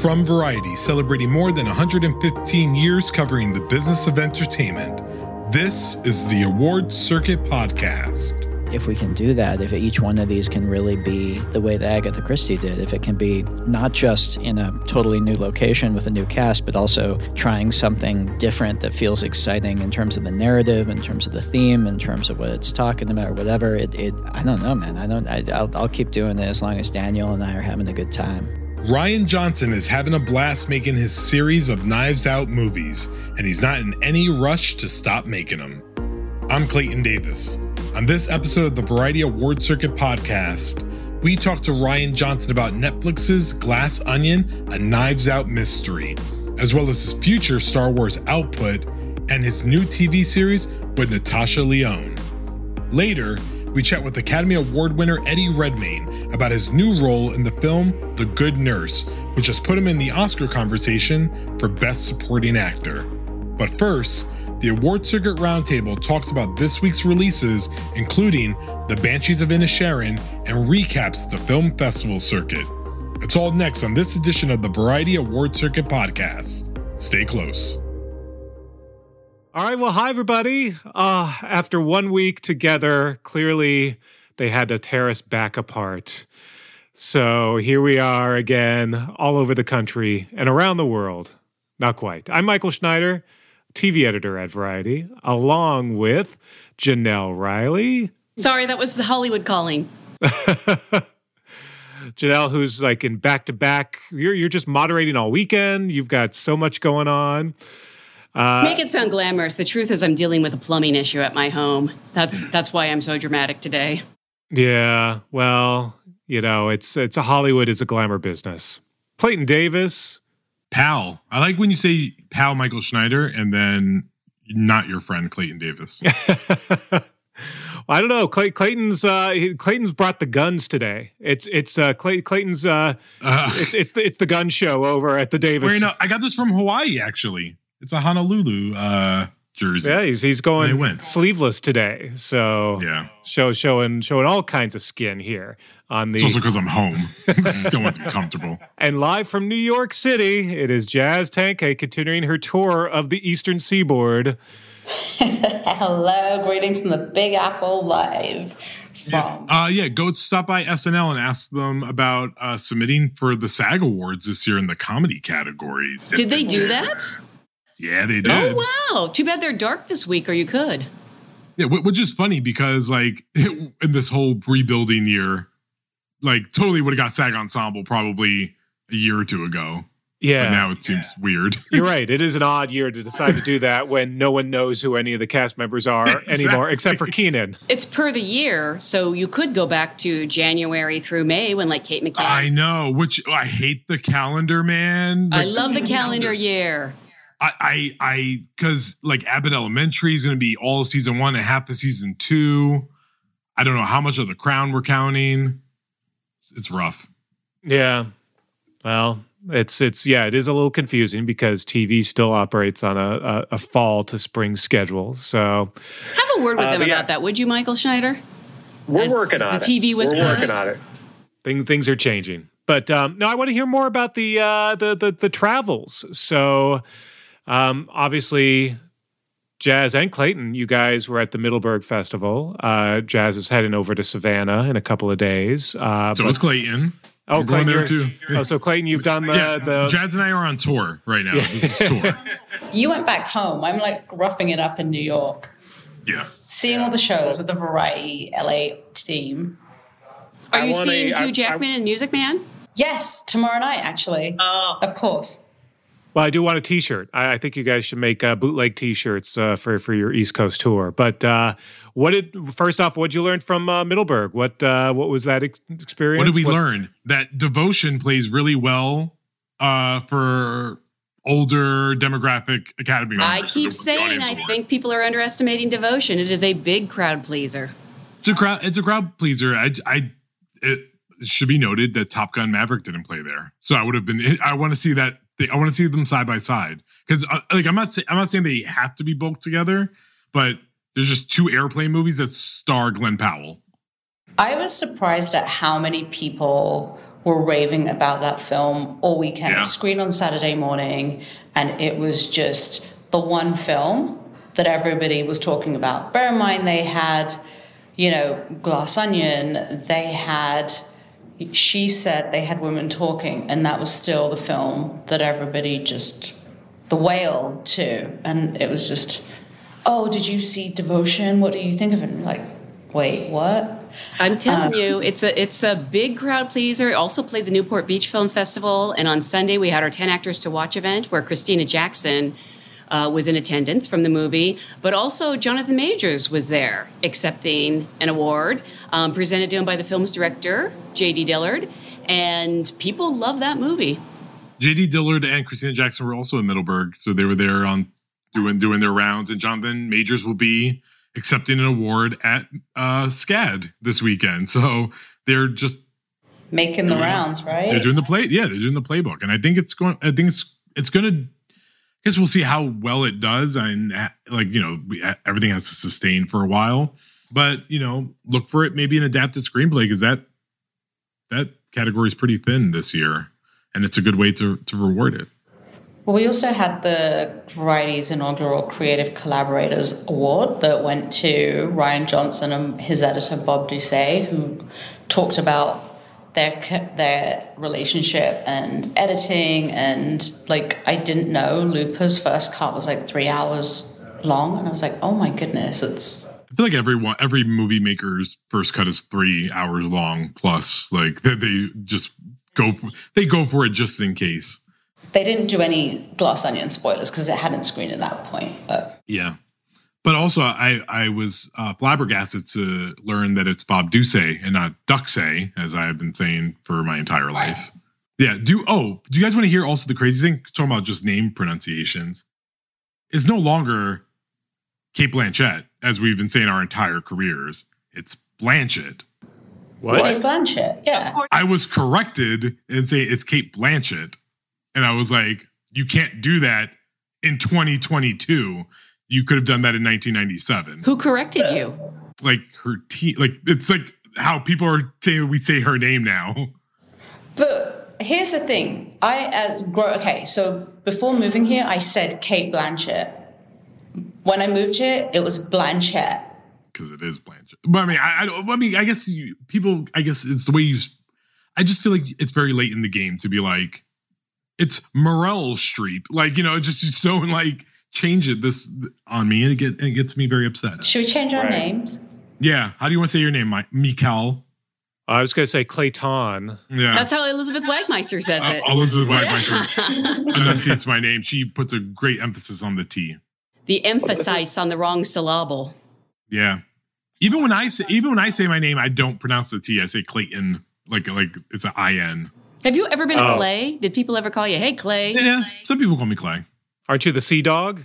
From Variety, celebrating more than 115 years covering the business of entertainment, this is the Award Circuit Podcast. If we can do that, if each one of these can really be the way that Agatha Christie did, if it can be not just in a totally new location with a new cast, but also trying something different that feels exciting in terms of the narrative, in terms of the theme, in terms of what it's talking about, or whatever. It, it I don't know, man. I don't. I, I'll, I'll keep doing it as long as Daniel and I are having a good time. Rian Johnson is having a blast making his series of Knives Out movies, and he's not in any rush to stop making them. I'm Clayton Davis. On this episode of the Variety Award Circuit podcast, we talk to Rian Johnson about Netflix's Glass Onion, a Knives Out mystery, as well as his future Star Wars output and his new TV series with Natasha Lyonne. Later, we chat with Academy Award winner Eddie Redmayne about his new role in the film The Good Nurse, which has put him in the Oscar conversation for Best Supporting Actor. But first, the Award Circuit Roundtable talks about this week's releases, including The Banshees of Inisherin, and recaps the film festival circuit. It's all next on this edition of the Variety Award Circuit podcast. Stay close. All right. Well, hi, everybody. Uh, after one week together, clearly they had to tear us back apart. So here we are again, all over the country and around the world. Not quite. I'm Michael Schneider, TV editor at Variety, along with Jenelle Riley. Sorry, that was the Hollywood calling. Jenelle, who's like in back to back. You're you're just moderating all weekend. You've got so much going on. Uh, Make it sound glamorous. The truth is, I'm dealing with a plumbing issue at my home. That's that's why I'm so dramatic today. Yeah, well, you know, it's it's a Hollywood is a glamour business. Clayton Davis, pal. I like when you say pal Michael Schneider and then not your friend Clayton Davis. well, I don't know. Clay, Clayton's uh, Clayton's brought the guns today. It's it's uh, Clay, Clayton's uh, uh, it's it's the, it's the gun show over at the Davis. Wait, no, I got this from Hawaii actually. It's a Honolulu uh, jersey. Yeah, he's he's going sleeveless today. So yeah, show showing showing all kinds of skin here on the. It's also because I'm home. Don't want to be comfortable. And live from New York City, it is Jazz Tangcay continuing her tour of the Eastern Seaboard. Hello, greetings from the Big Apple live. Yeah, uh, yeah, go stop by SNL and ask them about uh, submitting for the SAG Awards this year in the comedy categories. Did they do that? Yeah, they oh, did. Oh wow! Too bad they're dark this week, or you could. Yeah, which is funny because like in this whole rebuilding year, like totally would have got SAG Ensemble probably a year or two ago. Yeah. But now it seems yeah. weird. You're right. It is an odd year to decide to do that when no one knows who any of the cast members are exactly. anymore, except for Kenan. It's per the year, so you could go back to January through May when like Kate McKinnon. I know, which I hate the calendar, man. Like, I love the calendar year. I, I, I, because like Abbott Elementary is going to be all season one and half the season two. I don't know how much of the Crown we're counting. It's, it's rough. Yeah. Well, it's it's yeah, it is a little confusing because TV still operates on a, a, a fall to spring schedule. So have a word with uh, them yeah. about that, would you, Michael Schneider? We're As working on the it. The TV was we're working on it. Thing, things are changing, but um, no, I want to hear more about the uh, the, the the travels. So um, obviously, Jazz and Clayton, you guys were at the Middleburg Festival. Uh, Jazz is heading over to Savannah in a couple of days. Uh, so but, is Clayton. Oh, You're Clayton, there too. Oh, so Clayton, you've done the, yeah, the Jazz and I are on tour right now. Yeah. This is tour. you went back home. I'm like roughing it up in New York. Yeah. Seeing all the shows with the Variety LA team. Are I you seeing Hugh Jackman I, and Music Man? Yes, tomorrow night actually. Oh. Of course. Well, I do want a T-shirt. I, I think you guys should make uh, bootleg T-shirts uh, for for your East Coast tour. But uh, what did first off? What did you learn from uh, Middleburg? What uh, what was that ex- experience? What did we learn? That devotion plays really well uh, for older demographic Academy members. I keep saying I think people are underestimating devotion. It is a big crowd pleaser. it's a crowd. It's a crowd pleaser. I, I it should be noted that Top Gun Maverick didn't play there, so I would have been. I want to see that. I want to see them side by side because, uh, like, I'm not. I'm not saying they have to be both together, but there's just two airplane movies that star Glen Powell. I was surprised at how many people were raving about that film all weekend. Yeah. Screened on Saturday morning, and it was just the one film that everybody was talking about. Bear in mind, they had, you know, Glass Onion, they had. She said they had women talking, and that was still the film that everybody just the whale too, and it was just, oh, did you see Devotion? What do you think of it? Like, wait, what? I'm telling uh, you, it's a it's a big crowd pleaser. It also played the Newport Beach Film Festival, and on Sunday we had our 10 Actors to Watch event where Christina Jackson uh, was in attendance from the movie, but also Jonathan Majors was there accepting an award um, presented to him by the film's director J.D. Dillard, and people love that movie. JD Dillard and Christina Jackson were also in Middleburg, so they were there on doing doing their rounds. And Jonathan Majors will be accepting an award at uh, SCAD this weekend. So they're just Making the rounds, right? they're doing the play. Yeah, they're doing the playbook, and I think it's going. I think it's it's going to. Guess we'll see how well it does, and uh, like you know, uh, everything has to sustain for a while. But you know, look for it maybe an adapted screenplay because that that category is pretty thin this year, and it's a good way to to reward it. Well, we also had the Variety's inaugural Creative Collaborators Award that went to Rian Johnson and his editor Bob Ducsay, who talked about their their relationship and editing and like I didn't know Looper's first cut was like three hours long, and I was like, oh my goodness, it's I feel like everyone, every movie maker's first cut is three hours long plus. Like they, they just go, for, they go for it just in case. they didn't do any Glass Onion spoilers because it hadn't screened at that point, but. Yeah, but also I I was uh, flabbergasted to learn that it's Bob Ducey and not Duxey, as I have been saying for my entire life. Yeah. Do oh, do you guys want to hear also the crazy thing? Talking about just name pronunciations, is no longer Cate Blanchett as we've been saying our entire careers. It's Blanchett. What? Cate Blanchett, yeah. I was corrected and say it's Cate Blanchett. And I was like, you can't do that in 2022. You could have done that in 1997. Who corrected you? Like her team, like it's like how people are saying we say her name now. But here's the thing. I as grow okay, so before moving here, I said Cate Blanchett. When I moved here, it was Blanchett. Because it is Blanchett. But I mean, I, I, I mean, I guess you, people, I guess it's the way you, I just feel like it's very late in the game to be like, it's Morel Streep. Like, you know, it's just so like change it this on me and it, get, it gets me very upset. Should we change our Right. names? Yeah. How do you want to say your name, Mike? Mikal? I was going to say Clayton. Yeah. That's how Elizabeth Wagmeister says Uh, it. Elizabeth Wagmeister enunciates my name. She puts a great emphasis on the T. the emphasis on the wrong syllable. Yeah. Even when I say even when I say my name, I don't pronounce the T. I say Clayton, like like it's an I N. Have you ever been a Oh. Clay? Did people ever call you, hey, Clay? Yeah. Some people call me Clay. Aren't you the sea dog?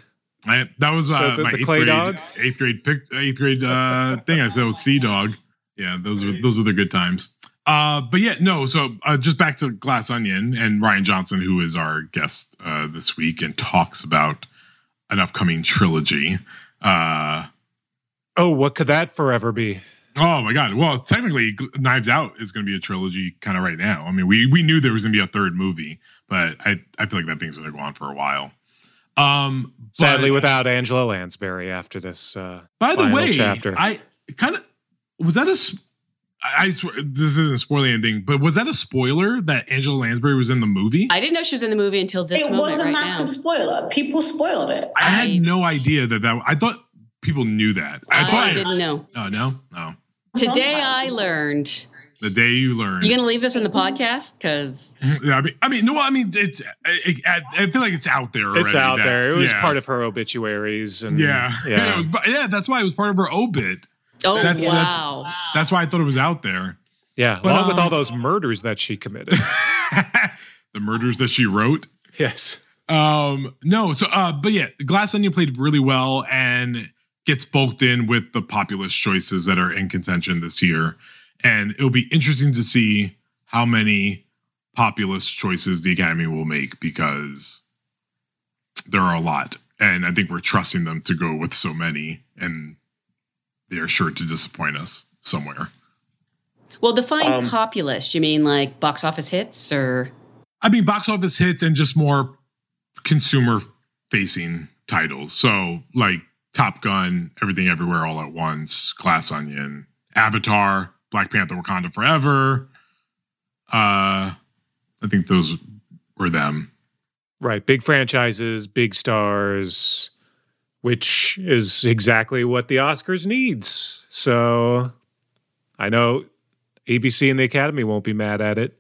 I, that was uh, The- the- my the eighth grade dog? eighth grade eighth grade uh, thing. I said was Sea Dog. Yeah, those are those are the good times. Uh, but yeah, no. So uh, just back to Glass Onion and Rian Johnson, who is our guest uh, this week and talks about an upcoming trilogy. Uh, Oh, what could that forever be? Oh my god! Well, technically, Knives Out is going to be a trilogy kind of right now. I mean, we we knew there was going to be a third movie, but I I feel like that thing's going to go on for a while. Um, but- Sadly, without Angela Lansbury after this. Uh, by the final way, chapter. I kind of was that a. s- I, I swear this isn't spoiling anything, but was that a spoiler that Angela Lansbury was in the movie? I, I didn't know she was in the movie until this it was a right massive now. spoiler. People spoiled it. had I- had no idea that that. I thought people knew that. I, I, thought. didn't know. Oh no, no. Today I learned The day you learn. You gonna leave this in the podcast? Because Yeah, I mean, I mean, no, I mean, it's. I, I, I feel like it's out there. Already, It's out that- there. It was yeah. part of her obituaries, and Yeah, yeah. it was, yeah, that's why it was part of her obit. oh That's- that's- wow, That's why I thought it was out there. Yeah, But, along with um, all those murders that she committed. the murders that she wrote. yes. Um, no, so uh, but yeah, Glass Onion played really well and gets bulked in with the populist choices that are in contention this year. And it'll be interesting to see how many populist choices the Academy will make because there are a lot. And I think we're trusting them to go with so many, and they're sure to disappoint us somewhere. well, define Um, populist. You mean like box office hits or? I mean, box office hits and just more consumer facing titles. So, like Top Gun, Everything Everywhere All at Once, Glass Onion, Avatar, Black Panther Wakanda Forever. Uh, I think those were them. Right. Big franchises, big stars, which is exactly what the Oscars needs. So I know ABC and the Academy won't be mad at it.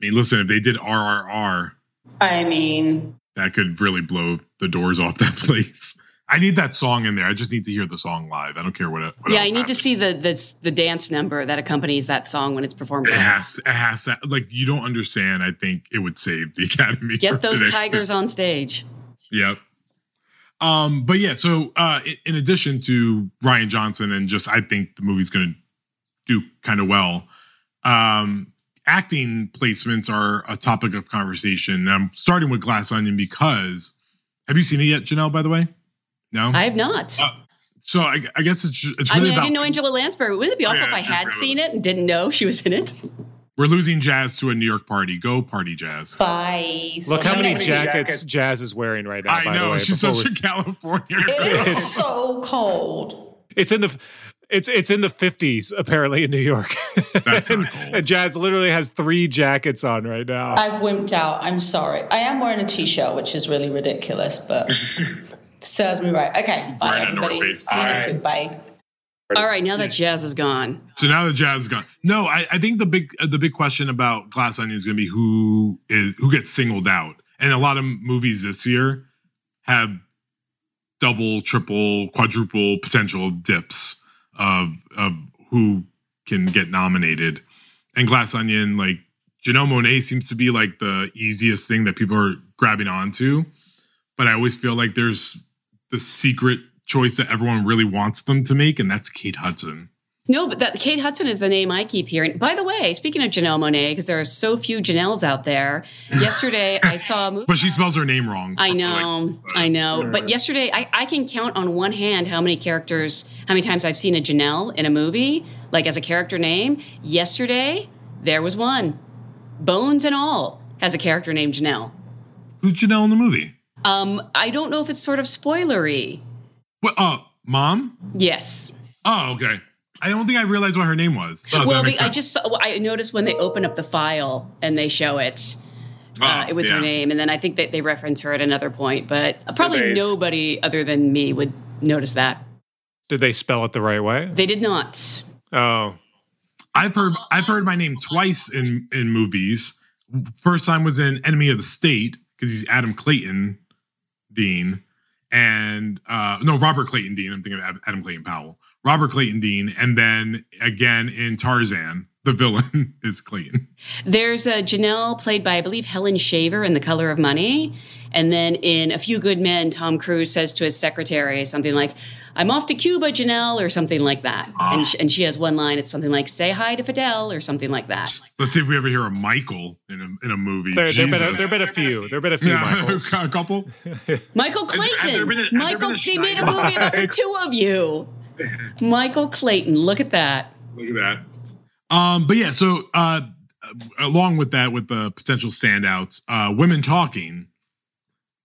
I mean, listen, if they did RRR, I mean, that could really blow the doors off that place. I need that song in there. I just need to hear the song live. I don't care what. what yeah, I need to see the, the the dance number that accompanies that song when it's performed. It has, it has to, like, you don't understand. I think it would save the Academy. Get those tigers on stage. Yep. Um, but yeah, so uh, in, addition to Rian Johnson, and just I think the movie's going to do kind of well. Um, acting placements are a topic of conversation. I'm starting with Glass Onion because have you seen it yet, Jenelle? By the way, no. I have not. Uh, so I, I guess it's ju- it's I really mean, I didn't know Angela Lansbury. Wouldn't it be Oh, awful yeah, if I had fair seen it and didn't know she was in it? we're losing Jazz to a New York party. Go party, Jazz. bye. Look how many next jackets. Jazz is wearing right now. I by the know way, she's such we- a California. It girl. is so cold. It's in the it's it's in the fifties apparently in New York. That's not and, cold. and Jazz literally has three jackets on right now. I've wimped out. I'm sorry. I am wearing a t-shirt, which is really ridiculous, but serves me right. Okay, bye Wearing everybody. North See you next Bye. week. Bye. All right, now that Jazz is gone. So now that jazz is gone. No, I, I think the big uh, the big question about Glass Onion is going to be who is who gets singled out. And a lot of movies this year have double, triple, quadruple potential dips of of who can get nominated. And Glass Onion, like Janelle Monáe, seems to be like the easiest thing that people are grabbing onto. But I always feel like there's the secret choice that everyone really wants them to make, and that's Kate Hudson. No, but that Kate Hudson is the name I keep hearing. By the way, speaking of Janelle Monáe, because there are so few Janelles out there. Yesterday, I saw a movie. But she spells her name wrong. I know, I know. But yesterday, I, I can count on one hand how many characters, how many times I've seen a Janelle in a movie, like as a character name. Yesterday, there was one. Bones and all has a character named Janelle. Who's Janelle in the movie? Um, I don't know if it's sort of spoilery. What? Uh, mom? Yes. Oh, okay. I don't think I realized what her name was. Oh, well, makes I just saw, I noticed when they open up the file and they show it. Uh, Oh, it was her name, and then I think that they reference her at another point, but probably they nobody other than me would notice that. Did they spell it the right way? They did not. Oh, I've heard I've heard my name twice in in movies. First time was in Enemy of the State because he's Adam Clayton Dean, and uh, no Robert Clayton Dean. I'm thinking of Adam Clayton Powell. Robert Clayton Dean, and then again in Tarzan, the villain is Clayton. There's a Janelle played by, I believe, Helen Shaver in The Color of Money. And then in A Few Good Men, Tom Cruise says to his secretary something like, I'm off to Cuba, Janelle, or something like that. Ah. And, sh- and she has one line, it's something like, say hi to Fidel, or something like that. Let's see if we ever hear a Michael in a in a movie. there there been a, Jesus. there been a few. There been a few. yeah, Michaels. a couple. Michael Has- has there Clayton! a- Michael, they made a movie about the two of you. Michael Clayton, look at that. Look at that. Um, but yeah, so uh, along with that, with the potential standouts, uh, women talking.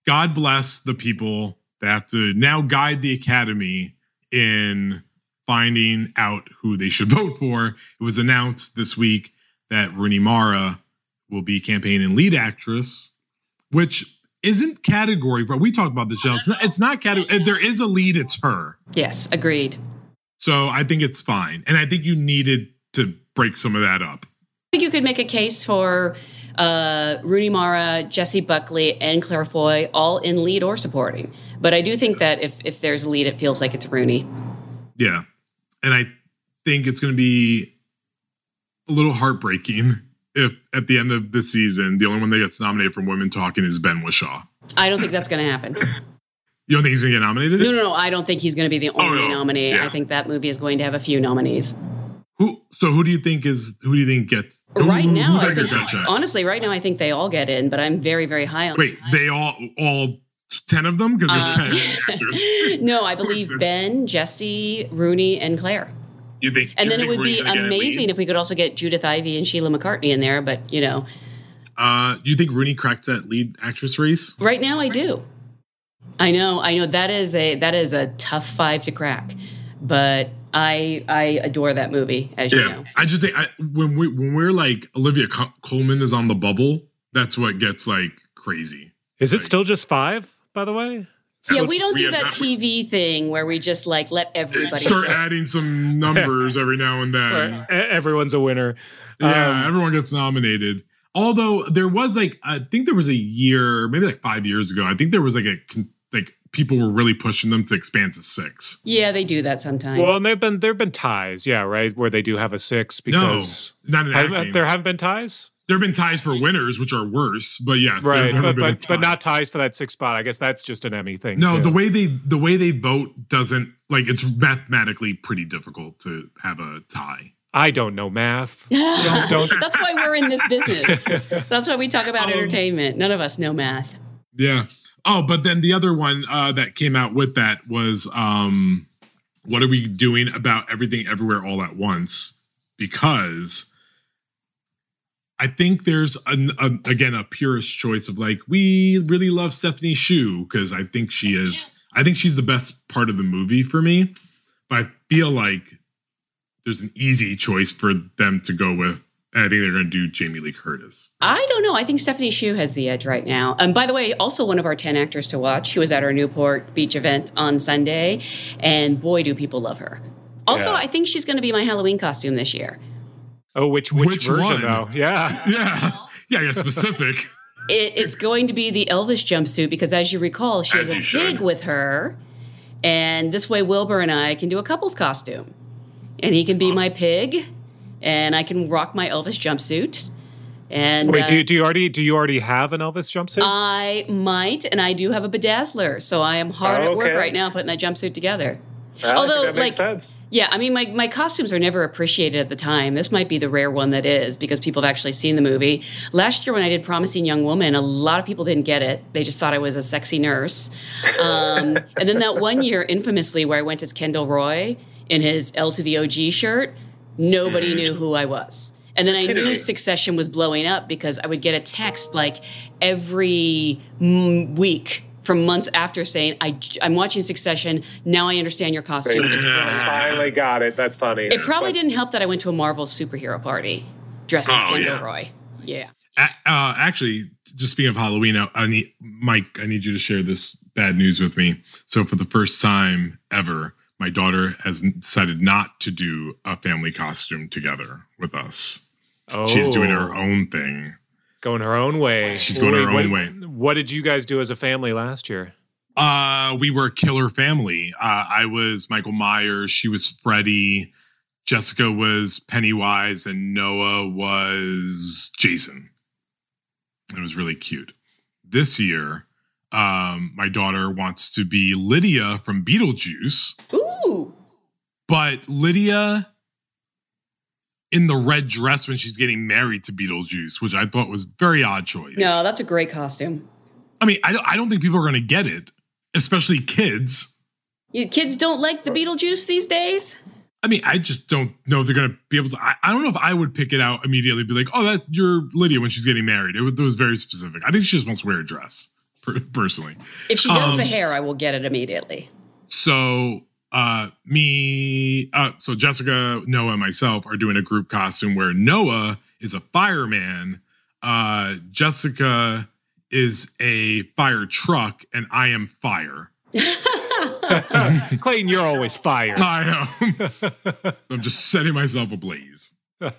God bless the people that have to now guide the academy in finding out who they should vote for. It was announced this week that Rooney Mara will be campaigning lead actress, which isn't category, but we talked about the show. It's not, it's not category. There is a lead, it's her. Yes, agreed. So I think it's fine. And I think you needed to break some of that up. I think you could make a case for uh, Rooney Mara, Jessie Buckley, and Claire Foy all in lead or supporting. But I do think that if if there's a lead, it feels like it's Rooney. Yeah. And I think it's going to be a little heartbreaking if at the end of the season, the only one that gets nominated from Women Talking is Ben Whishaw. I don't think that's going to happen. You don't think he's going to get nominated? No, no, no. I don't think he's going to be the only no. nominee. Yeah. I think that movie is going to have a few nominees. Who? So who do you think is? Who do you think gets? who- right who- now, I think honestly, right now, I think they all get in. But I'm very, very high on. Wait, they all all ten of them because there's Uh, ten actors. no, I believe Ben, Jessie, Rooney, and Claire. You think? And you then it would Rooney's be gonna get a lead? amazing if we could also get Judith Ivey and Sheila McCarthy in there. But you know, Uh, you think Rooney cracks that lead actress race? right now I do. I know, I know that is a that is a tough five to crack, but I I adore that movie, as you Yeah, know. I just think I, when we when we're like Olivia Co- Colman is on the bubble, that's what gets like crazy. Is it still just five, by the way? Yeah, we don't do that not- TV thing where we just like let everybody. Start vote. adding some numbers every now and then. Everyone's a winner. Yeah, Um, everyone gets nominated. Although there was like, I think there was a year, maybe like five years ago. I think there was like a con- like people were really pushing them to expand to six. Yeah, they do that sometimes. Well, and they've been there've been ties, yeah, right, where they do have a six because no, not in Have- acting. there haven't been ties, there have been ties for winners, which are worse. But yes, right? there But been a but, but not ties for that six spot. I guess that's just an Emmy thing. No, too. the way they the way they vote doesn't like it's mathematically pretty difficult to have a tie. I don't know math. don't, don't That's why we're in this business. That's why we talk about Um, entertainment. None of us know math. Yeah. Oh, but then the other one uh, that came out with that was um, what are we doing about everything everywhere all at once? Because I think there's an, a, again a purist choice of like we really love Stephanie Hsu because I think she is I think she's the best part of the movie for me. But I feel like there's an easy choice for them to go with, and I think they're going to do Jamie Lee Curtis. I don't know. I think Stephanie Hsu has the edge right now. And by the way, also one of our 10 actors to watch. She was at our Newport Beach event on Sunday, and boy, do people love her. Also, Yeah. I think she's going to be my Halloween costume this year. oh, which which, Which version one? though? Yeah, Yeah, yeah, yeah, specific. It, it's going to be the Elvis jumpsuit because, as you recall, she As has a should. pig with her. And this way, Wilbur and I can do a couple's costume. And he can be my pig, and I can rock my Elvis jumpsuit. And Wait, uh, do, do you already do you already have an Elvis jumpsuit? I might, and I do have a bedazzler, so I am hard at work right now putting that jumpsuit together. I Although, that makes like- sense. Yeah, I mean, my, my costumes are never appreciated at the time. This might be the rare one that is because people have actually seen the movie. Last year, when I did Promising Young Woman, a lot of people didn't get it. They just thought I was a sexy nurse. Um, and then that one year, infamously, where I went as Kendall Roy in his L to the OG shirt, nobody knew who I was. And then I knew. Succession was blowing up because I would get a text like every week from months after saying, I, am watching Succession. Now I understand your costume. It's. Finally got it. That's funny. It probably didn't help that I went to a Marvel superhero party dressed as Oh, Kendall yeah. Roy. Yeah. Uh, actually, just speaking of Halloween, I, I need Mike. I need you to share this bad news with me. So, for the first time ever, my daughter has decided not to do a family costume together with us. oh, She's doing her own thing. going her own way. She's going her what, own way. What did you guys do as a family last year? Uh, we were a killer family. Uh, I was Michael Myers. She was Freddy. Jessica was Pennywise, and Noah was Jason. It was really cute. This year, um, my daughter wants to be Lydia from Beetlejuice, Ooh. But Lydia in the red dress when she's getting married to Beetlejuice, which I thought was very odd choice. No, that's a great costume. I mean, I don't, I don't think people are going to get it, especially kids. You, kids don't like the Beetlejuice these days? I mean, I just don't know if they're going to be able to. I, I don't know if I would pick it out immediately, be like, oh, that you're Lydia when she's getting married. It, was- it was very specific. I think she just wants to wear a dress, per, personally. If she does Um, the hair, I will get it immediately. So, uh, me, uh, so Jessica, Noah, and myself are doing a group costume where Noah is a fireman, uh, Jessica is a fire truck, and I am fire. Clayton, you're always fire I am. so I'm just setting myself ablaze.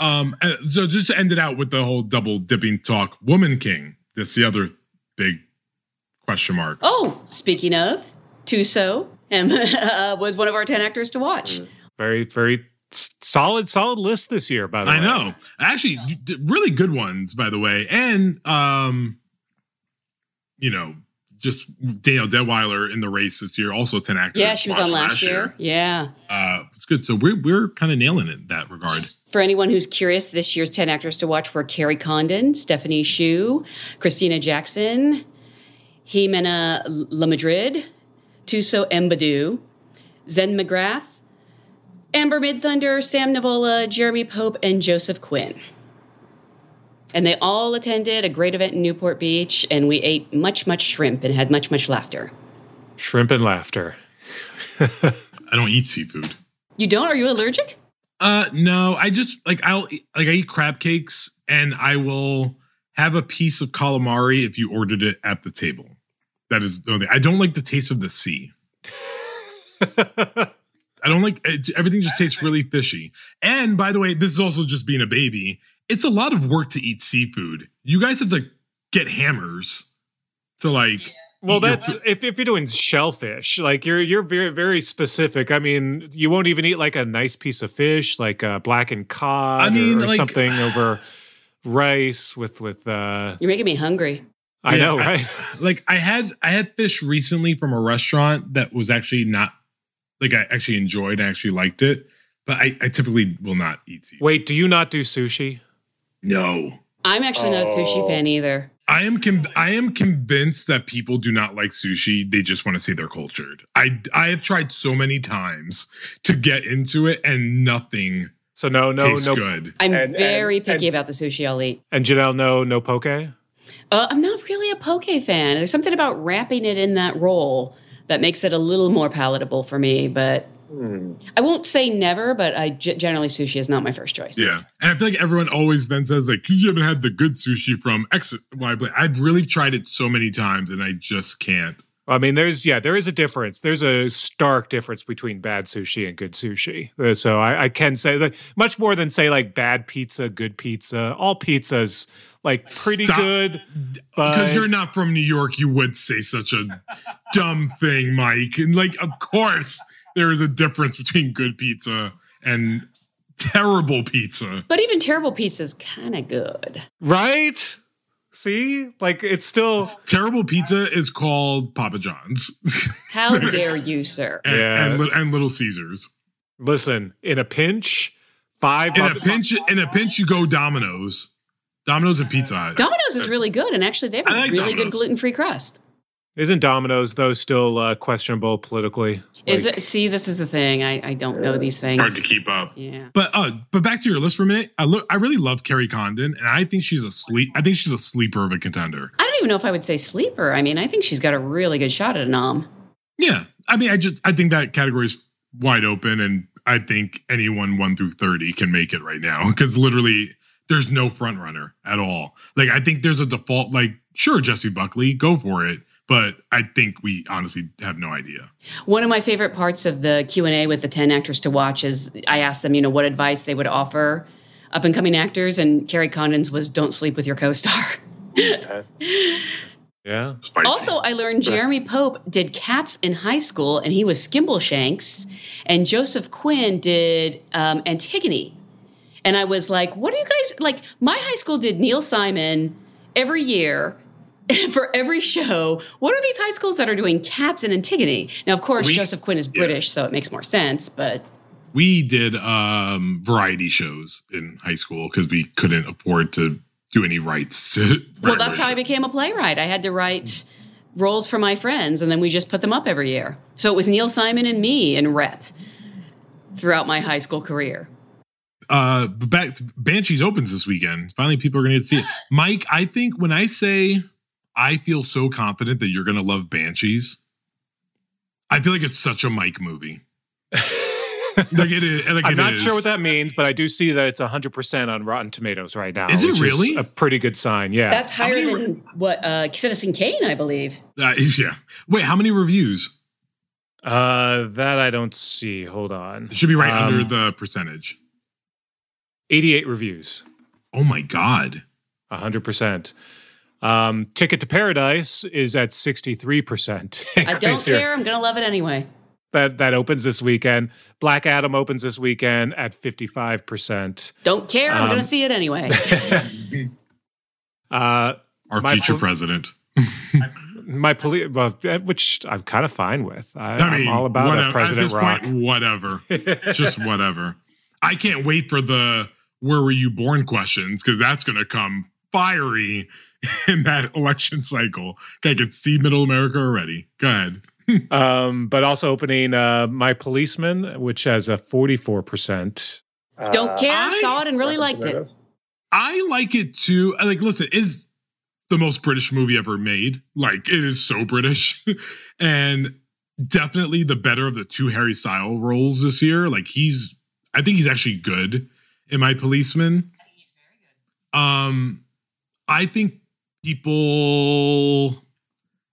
Um, uh, so just to end it out with the whole double dipping talk, Woman King. That's the other big question mark. Oh, speaking of, Thuso um, uh, was one of our 10 actors to watch. Very, very solid, solid list this year, by the way. I know. Actually, really good ones, by the way. And um, you know, just Danielle Deadwyler in the race this year, also 10 actors. Yeah, she was on watched last year. Yeah. Uh, it's good. So we're we're kind of nailing it in that regard. For anyone who's curious, this year's 10 actors to watch were Kerry Condon, Stephanie Hsu, Christina Jackson, Ximena Lamadrid, Thuso Mbedu, Zen McGrath, Amber Midthunder, Sam Nivola, Jeremy Pope, and Joseph Quinn. And they all attended a great event in Newport Beach, and we ate much, much shrimp and had much, much laughter. Shrimp and laughter. I don't eat seafood. You don't? Are you allergic? Uh, no, I just like I'll like I eat crab cakes and I will have a piece of calamari if you ordered it at the table. That is the only. I don't like the taste of the sea. I don't like it, everything. Just tastes really fishy. And by the way, this is also just being a baby. It's a lot of work to eat seafood. You guys have to get hammers to like. Well, eat your that's if, if you're doing shellfish, like you're you're very very specific. I mean, you won't even eat like a nice piece of fish, like uh, blackened cod, I mean, or, like- something over rice with with. uh You're making me hungry. I Yeah, know, right? like I had I had fish recently from a restaurant that was actually not like I actually enjoyed. I actually liked it, but I, I typically will not eat seafood. Wait, do you not do sushi? No, I'm actually not a sushi oh. fan either. I am com- I am convinced that people do not like sushi. They just want to say they're cultured. I I have tried so many times to get into it, and nothing So no, no, no. good. I'm And- very and- picky and- about the sushi I'll eat. And Jenelle, no, no poke. Uh, I'm not really a poke fan. There's something about wrapping it in that roll that makes it a little more palatable for me. But I won't say never, but I g- generally sushi is not my first choice. Yeah, and I feel like everyone always then says like, "Cause you haven't had the good sushi from X." Y, but I've really tried it so many times, and I just can't. I mean, there's yeah, there is a difference. There's a stark difference between bad sushi and good sushi. Uh, So I, I can say that much more than say like bad pizza, good pizza. All pizzas like pretty Stop. good, Because you're not from New York, you would say such a dumb thing, Mike. And like, of course, there is a difference between good pizza and terrible pizza. But even terrible pizza is kind of good. right. See, like it's still Terrible pizza is called Papa John's How dare you, sir? and, Yeah. and, and Little Caesars. listen in a pinch. Five In a Papa- pinch, in a pinch, you go Domino's. Domino's and Pizza Hut. Domino's is really good, and actually, they have a I like really good gluten free crust. Isn't Domino's though still uh, questionable politically? Is it? See, this is the thing. I, I don't know these things. Hard to keep up. Yeah. But uh, but back to your list for a minute. I look, I really love Kerry Condon, and I think she's a sleep. I think she's a sleeper of a contender. I don't even know if I would say sleeper. I mean, I think she's got a really good shot at a nom. Yeah, I mean, I just I think that category is wide open, and I think anyone one through thirty can make it right now because literally there's no front runner at all. Like I think there's a default. Like sure, Jessie Buckley, go for it. But I think we honestly have no idea. One of my favorite parts of the Q&A with the 10 actors to watch is I asked them, you know, what advice they would offer up and coming actors and Kerry Condon's was don't sleep with your co-star. yeah. Spicy. Also, I learned Jeremy Pope did Cats in high school and he was Skimbleshanks and Joseph Quinn did um, Antigone. And I was like, what are you guys like my high school did Neil Simon every year for every show. What are these high schools that are doing Cats and Antigone? Now, of course, We- Joseph Quinn is British, so it makes more sense, but we did um variety shows in high school because we couldn't afford to do any rights. Well, that's how I became a playwright. I had to write roles for my friends, and then we just put them up every year. So it was Neil Simon and me in rep throughout my high school career. Uh back to Banshees opens this weekend. Finally, people are gonna get to see it. Mike, I think when I say I feel so confident that you're gonna love Banshees, I feel like it's such a Mike movie. like it is. Like I'm it not is. sure what that means, but I do see that it's 100% on Rotten Tomatoes right now. Is it which really? a pretty good sign. Yeah. That's higher many than what uh, Citizen Kane, I believe. Uh, yeah. Wait, how many reviews? uh, that I don't see. Hold on. It should be right Um, under the percentage. 88 reviews. Oh my god. 100%. Um, Ticket to Paradise is at 63%. I don't care. I'm going to love it anyway. That, that opens this weekend. Black Adam opens this weekend at 55%. Don't care. I'm Um, going to see it anyway. Uh, Our My future pol- president. my police, well, eh, which I'm kind of fine with. I, I mean, am all about whatever. a President At this Rock. point, whatever. Just whatever. I can't wait for the where were you born questions because that's going to come fiery in that election cycle. I can see middle America already. Go ahead. um, but also opening uh, My Policeman, which has a 44%. don't care. I- Saw it and really liked it. I like it too. I Like, listen, it's the most British movie ever made. Like, it is so British, and definitely the better of the two Harry Style roles this year. Like, he's, I think he's actually good in My Policeman. Um, I think people,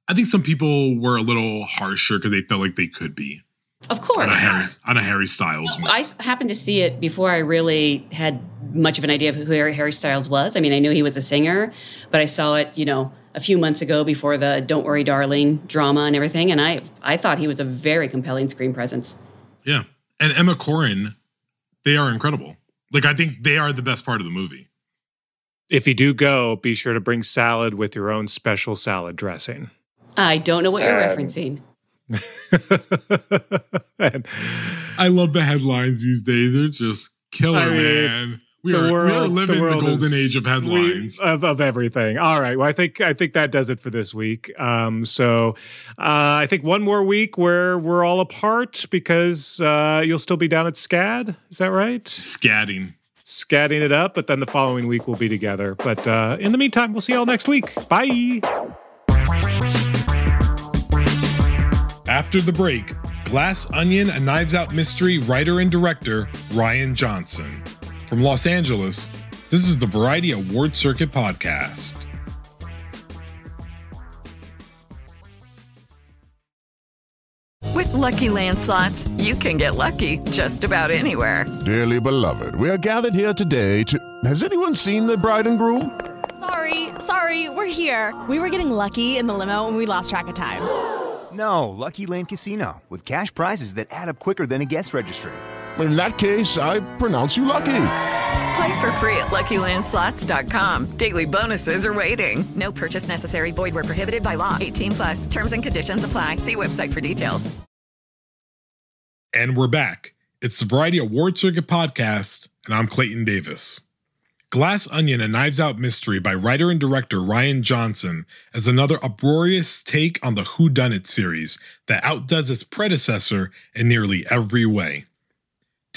I think some people were a little harsher because they felt like they could be Of on course. a Harry on a Harry Styles movie. I happened to see it before I really had much of an idea of who Harry Harry Styles was. I mean, I knew he was a singer, but I saw it, you know, a few months ago before the "Don't Worry, Darling" drama and everything, and I I thought he was a very compelling screen presence. Yeah. And Emma Corrin, they are incredible. Like I think they are the best part of the movie. If you do go, be sure to bring salad with your own special salad dressing. I don't know what you're Um, referencing. I love the headlines these days. They're just killer, I mean, man. We are, we are living the, world golden is- age of headlines. we- of, of everything. All right. Well, I think I think that does it for this week. Um, so uh, I think one more week where we're all apart because uh, you'll still be down at SCAD. Is that right? Scatting. Scatting it up, but then the following week we'll be together. But uh, in the meantime, we'll see y'all next week. Bye. After the break, Glass Onion, a Knives Out mystery writer and director Rian Johnson. From Los Angeles, this is the Variety Award Circuit Podcast. With Lucky Land slots, you can get lucky just about anywhere. Dearly beloved, we are gathered here today to. Has anyone seen the bride and groom? Sorry, sorry, we're here. We were getting lucky in the limo and we lost track of time. No, Lucky Land Casino, with cash prizes that add up quicker than a guest registry. In that case, I pronounce you lucky. Play for free at LuckyLandSlots.com. Daily bonuses are waiting. No purchase necessary. Void where prohibited by law. 18 plus. Terms and conditions apply. See website for details. And we're back. It's the Variety Award Circuit Podcast, and I'm Clayton Davis. Glass Onion, a Knives Out mystery by writer and director Rian Johnson, is another uproarious take on the Who Done It series that outdoes its predecessor in nearly every way.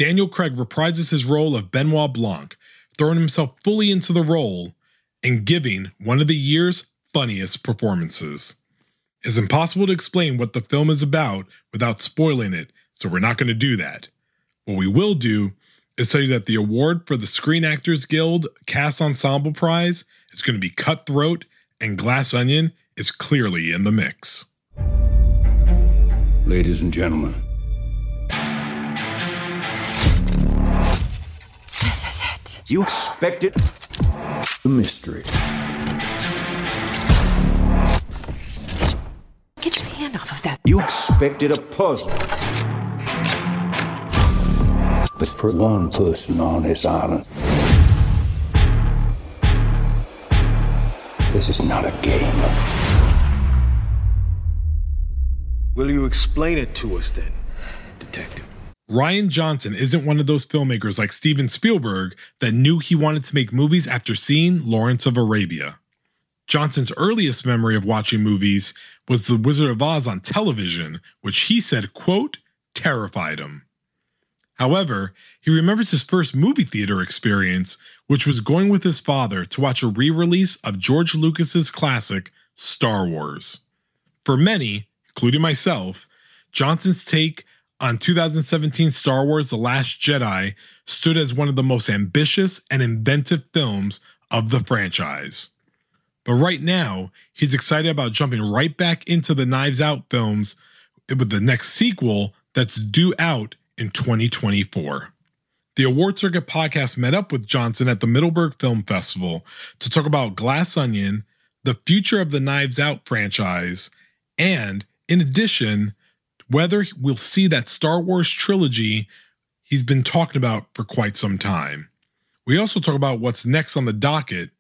Daniel Craig reprises his role of Benoit Blanc, throwing himself fully into the role and giving one of the year's funniest performances. It's impossible to explain what the film is about without spoiling it, so we're not going to do that. What we will do is tell you that the award for the Screen Actors Guild Cast Ensemble Prize is going to be Cutthroat, and Glass Onion is clearly in the mix. Ladies and gentlemen, you expected a mystery. Get your hand off of that. You expected a puzzle. But for one person on this island, this is not a game. Will you explain it to us then, Detective? Rian Johnson isn't one of those filmmakers like Steven Spielberg that knew he wanted to make movies after seeing Lawrence of Arabia. Johnson's earliest memory of watching movies was The Wizard of Oz on television, which he said, quote, terrified him. However, he remembers his first movie theater experience, which was going with his father to watch a re-release of George Lucas's classic Star Wars. For many, including myself, Johnson's take on 2017 Star Wars The Last Jedi stood as one of the most ambitious and inventive films of the franchise. But right now, he's excited about jumping right back into the Knives Out films with the next sequel that's due out in 2024. The Award Circuit podcast met up with Johnson at the Middleburg Film Festival to talk about Glass Onion, the future of the Knives Out franchise, and, in addition, whether we'll see that Star Wars trilogy he's been talking about for quite some time. We also talk about what's next on the docket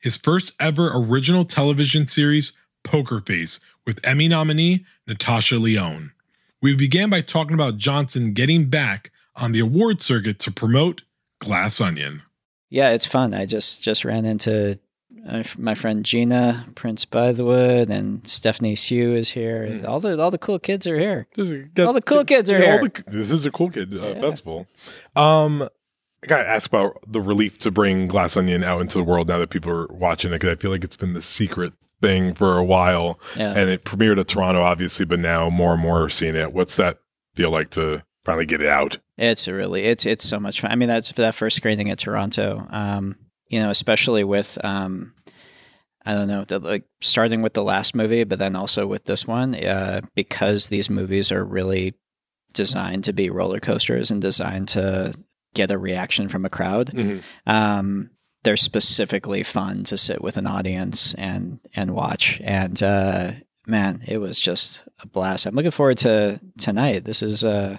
his first ever original television series, Poker Face, with Emmy nominee Natasha Lyonne. We began by talking about Johnson getting back on the award circuit to promote Glass Onion. Yeah, it's fun. I just just ran into uh, my friend Gina Prince Bythewood and Stephanie Hsu is here. Mm. All the all the cool kids are here. Got- all the cool kids are yeah, all here. the- this is a cool kid uh, festival. Um, I got to ask about the relief to bring Glass Onion out into the world now that people are watching it because I feel like it's been the secret thing for a while. Yeah. And it premiered at Toronto, obviously, but now more and more are seeing it. What's that feel like to finally get it out? It's a really it's it's so much fun. I mean, that's for that first screening at Toronto. Um, you know, especially with um, I don't know, like starting with the last movie, but then also with this one, uh, because these movies are really designed to be roller coasters and designed to get a reaction from a crowd. Um, they're specifically fun to sit with an audience and and watch. And uh, man, it was just a blast. I'm looking forward to tonight. This is uh,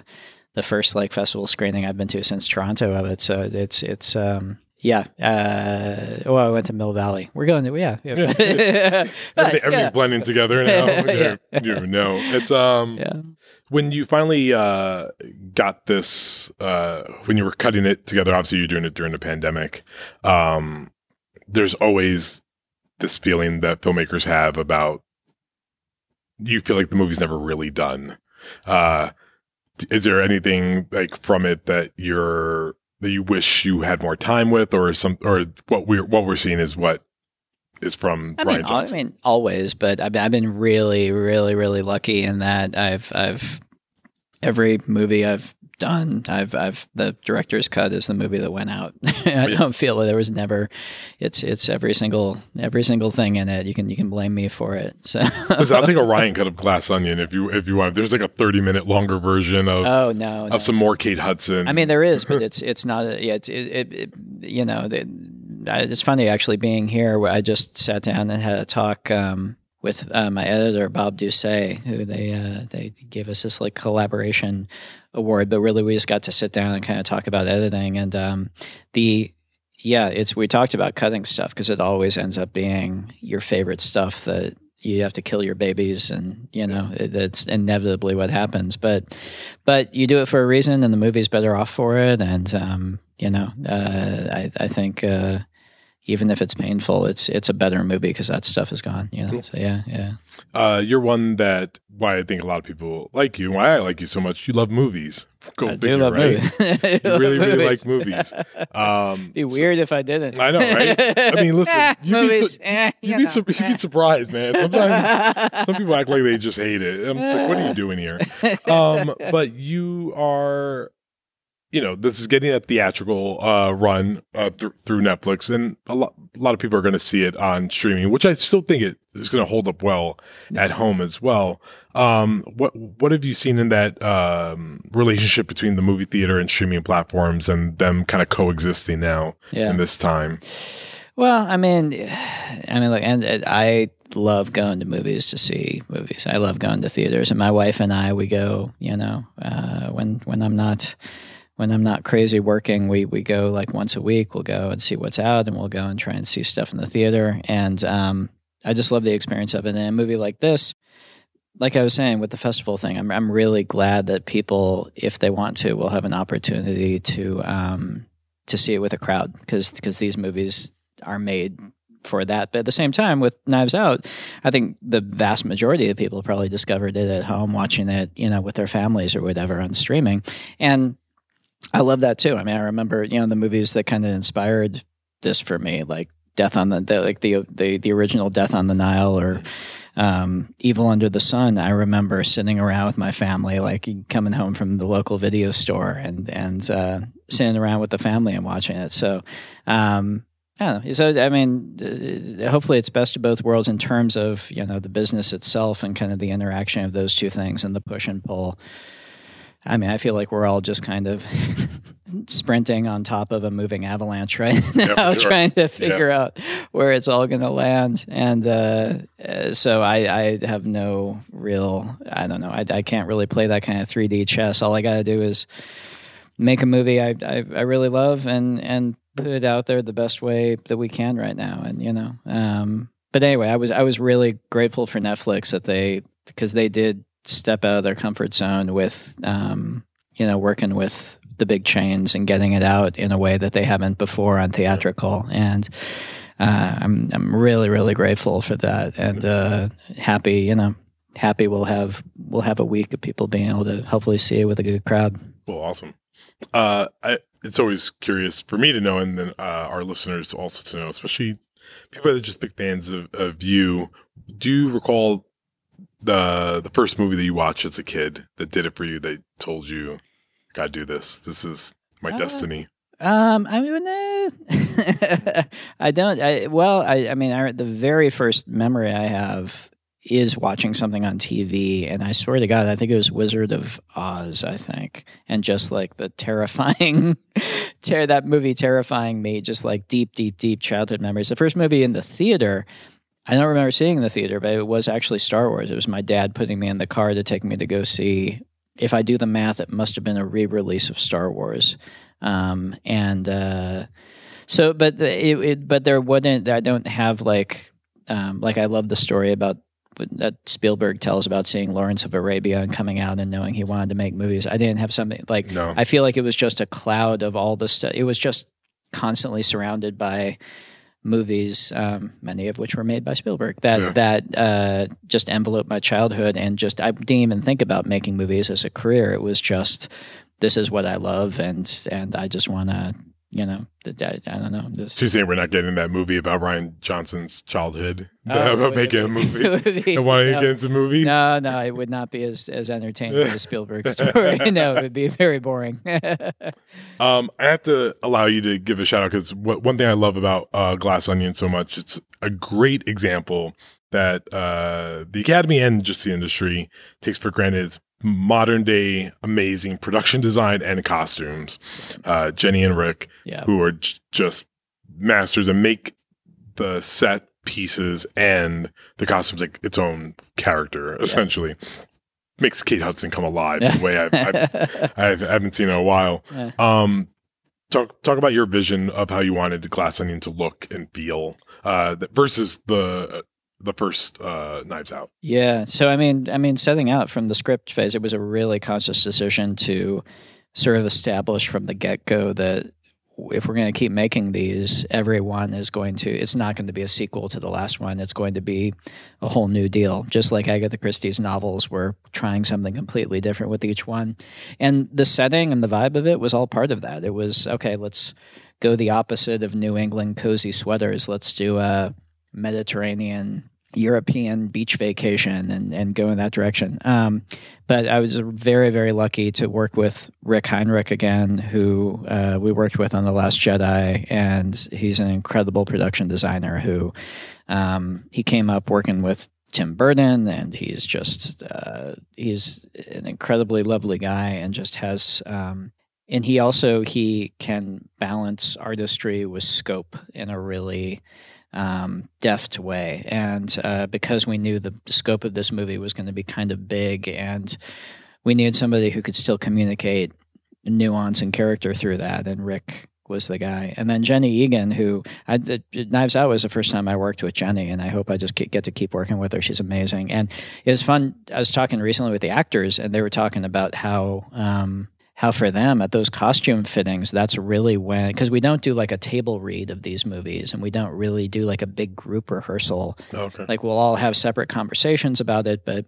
the first like festival screening I've been to since Toronto of it. So it's it's um, yeah. Uh, well, I went to Mill Valley. We're going to yeah. yeah. Everything, everything's Yeah. blending together now. Yeah. You know. It's um yeah. when you finally uh got this uh when you were cutting it together, obviously you're doing it during the pandemic. Um there's always this feeling that filmmakers have about you feel like the movie's never really done. Uh is there anything like from it that you're that you wish you had more time with or some or what we're what we're seeing is what is from I Brian mean, al- I mean, always, but I've, I've been really, really, really lucky in that I've, I've, every movie I've done, I've, I've, the director's cut is the movie that went out. I don't feel that there was never, it's, it's every single, every single thing in it. You can, you can blame me for it. So, Listen, I'll take a Rian cut of Glass Onion if you if you want. There's like a 30 minute longer version of Oh, no, of no. some more Kate Hudson. I mean, there is, but it's it's not. A, yeah, it's it, it, it you know. The, I- it's funny actually being here. Where I just sat down and had a talk um, with uh, my editor Bob Ducsay, who they uh, they gave us this like collaboration award. But really, we just got to sit down and kind of talk about editing and um, the. Yeah, it's we talked about cutting stuff because it always ends up being your favorite stuff that you have to kill your babies and you know it, it's inevitably what happens but but you do it for a reason and the movie's better off for it and um, you know uh, I, I think uh, even if it's painful it's it's a better movie because that stuff is gone you know so yeah yeah uh, you're one that why I think a lot of people like you, and why I like you so much. You love movies. Go I do love right? movies. you love really, really like movies. Um, be weird if I didn't I know, right? I mean, listen, you'd be, su- eh, you'd, you be know, su- you'd be surprised, man. Sometimes some people act like they just hate it. I'm just like, what are you doing here? Um, but you are, you know, this is getting a theatrical uh, run uh, th- through Netflix, and a lot, a lot of people are going to see it on streaming, which I still think it is going to hold up well at home as well. Um, what what have you seen in that um, relationship between the movie theater and streaming platforms, and them kind of coexisting now Yeah. in this time? Well, I mean, I mean, look, and and I love going to movies to see movies. I love going to theaters, and my wife and I, we go. You know, uh, when when I'm not when I'm not crazy working, we we go like once a week. We'll go and see what's out, and we'll go and try and see stuff in the theater. And um, I just love the experience of it. And a movie like this, like I was saying with the festival thing, I'm I'm really glad that people, if they want to, will have an opportunity to um, to see it with a crowd because because these movies are made for that. But at the same time, with Knives Out, I think the vast majority of people probably discovered it at home, watching it, you know, with their families or whatever on streaming, and I love that too. I mean, I remember you know the movies that kind of inspired this for me, like Death on the, the like the the the original Death on the Nile or um, Evil Under the Sun. I remember sitting around with my family, like coming home from the local video store and and uh, sitting around with the family and watching it. So. Um, I don't know. So I mean, uh, hopefully it's best of both worlds in terms of you know the business itself and kind of the interaction of those two things and the push and pull I mean, I feel like we're all just kind of sprinting on top of a moving avalanche right now, sure. trying to figure out where it's all going to land. And uh, uh, so I, I have no real, I don't know, I, I can't really play that kind of 3D chess. All I got to do is make a movie I, I, I really love and, and put it out there the best way that we can right now. And, you know, um, but anyway, I was, I was really grateful for Netflix that they, because they did step out of their comfort zone with, um, you know, working with the big chains and getting it out in a way that they haven't before on theatrical. And uh, I'm I'm really really grateful for that, and uh, happy you know happy we'll have we'll have a week of people being able to hopefully see it with a good crowd. Well, awesome. Uh, I, it's always curious for me to know, and then uh, our listeners also to know, especially people that are just big fans of, of you. Do you recall the the first movie that you watched as a kid that did it for you? That told you, "Gotta do this. This is my Uh, destiny." Um, I mean, eh, I don't. I, well, I, I mean, I, the very first memory I have is watching something on TV, and I swear to God, I think it was Wizard of Oz. I think, and just like the terrifying, ter- that movie terrifying me, just like deep, deep, deep childhood memories. The first movie in the theater. I don't remember seeing in the theater, but it was actually Star Wars. It was my dad putting me in the car to take me to go see. If I do the math, it must have been a re-release of Star Wars um, and uh, so but it, it but there wouldn't I don't have like um, like I love the story about that Spielberg tells about seeing Lawrence of Arabia and coming out and knowing he wanted to make movies. I didn't have something like No. I feel like it was just a cloud of all the stuff. It was just constantly surrounded by movies, um, many of which were made by Spielberg, that Yeah. that uh, just enveloped my childhood and just I didn't even think about making movies as a career. It was just this is what I love and and I just want to you know I, I don't know this saying we're not getting that movie about Rian Johnson's childhood Oh, about making a movie? be- and wanting to get into movies? No, no, it would not be as as entertaining as Spielberg's story. no, it would be very boring. Um, I have to allow you to give a shout out because one thing I love about uh, Glass Onion so much, it's a great example that uh, the Academy and just the industry takes for granted is modern day amazing production design and costumes. Uh, Jenny and Rick, Yeah. who are j- just masters and make the set pieces and the costumes like its own character, essentially. Makes Kate Hudson come alive in a way I've, I've, I've, I haven't seen in a while. Yeah. Um, talk talk about your vision of how you wanted Glass Onion to look and feel uh, versus the the first uh, Knives Out. Yeah. So I mean, I mean, setting out from the script phase, it was a really conscious decision to sort of establish from the get go that if we're going to keep making these, every one is going to. It's not going to be a sequel to the last one. It's going to be a whole new deal. Just like Agatha Christie's novels were trying something completely different with each one, and the setting and the vibe of it was all part of that. It was okay. Let's go the opposite of New England cozy sweaters. Let's do a Mediterranean European beach vacation and, and go in that direction. Um, but I was very, very lucky to work with Rick Heinrichs again, who uh, we worked with on The Last Jedi. And he's an incredible production designer who um, he came up working with Tim Burton, and he's just uh, he's an incredibly lovely guy, and just has um, and he also he can balance artistry with scope in a really um, deft way. And uh, because we knew the scope of this movie was going to be kind of big, and we needed somebody who could still communicate nuance and character through that, and Rick was the guy. And then Jenny Eagan, who I, the, Knives Out was the first time I worked with Jenny, and I hope I just get, get to keep working with her. She's amazing, and it was fun. I was talking recently with the actors, and they were talking about how. Um, how for them at those costume fittings, that's really when, because we don't do like a table read of these movies and we don't really do like a big group rehearsal. Okay. Like we'll all have separate conversations about it, but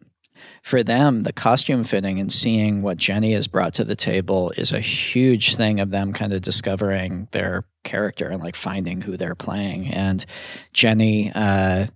for them, the costume fitting and seeing what Jenny has brought to the table is a huge thing of them kind of discovering their character and like finding who they're playing. And Jenny, uh,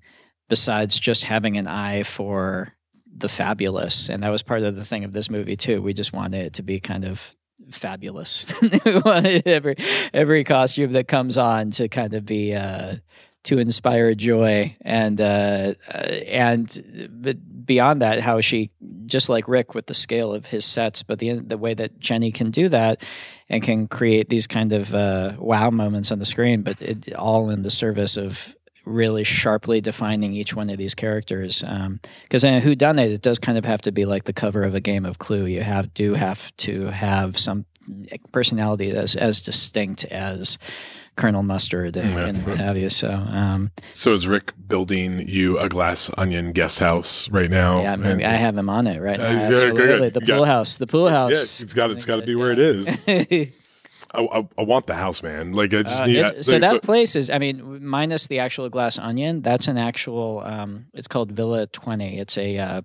besides just having an eye for the fabulous, and that was part of the thing of this movie too. We just wanted it to be kind of fabulous. we wanted every every costume that comes on to kind of be uh, to inspire joy and uh, uh, and but beyond that, how she just like Rick with the scale of his sets, but the the way that Jenny can do that and can create these kind of uh, wow moments on the screen, but it, all in the service of really sharply defining each one of these characters. Because um, in Who Done It, it does kind of have to be like the cover of a game of Clue. You have do have to have some personality as as distinct as Colonel Mustard and, Yeah. and what have you. So um, So is Rick building you a glass onion guest house right now? yeah, maybe And- I have him on it right now. Uh, yeah, Absolutely, the pool got- house, the pool house. Yeah, it's got it's got to be where it is. I, I, I want the house, man. Like I just Uh, need. I- so like, that place is, I mean, minus the actual glass onion, that's an actual. Um, it's called Villa Twenty. It's a. Uh,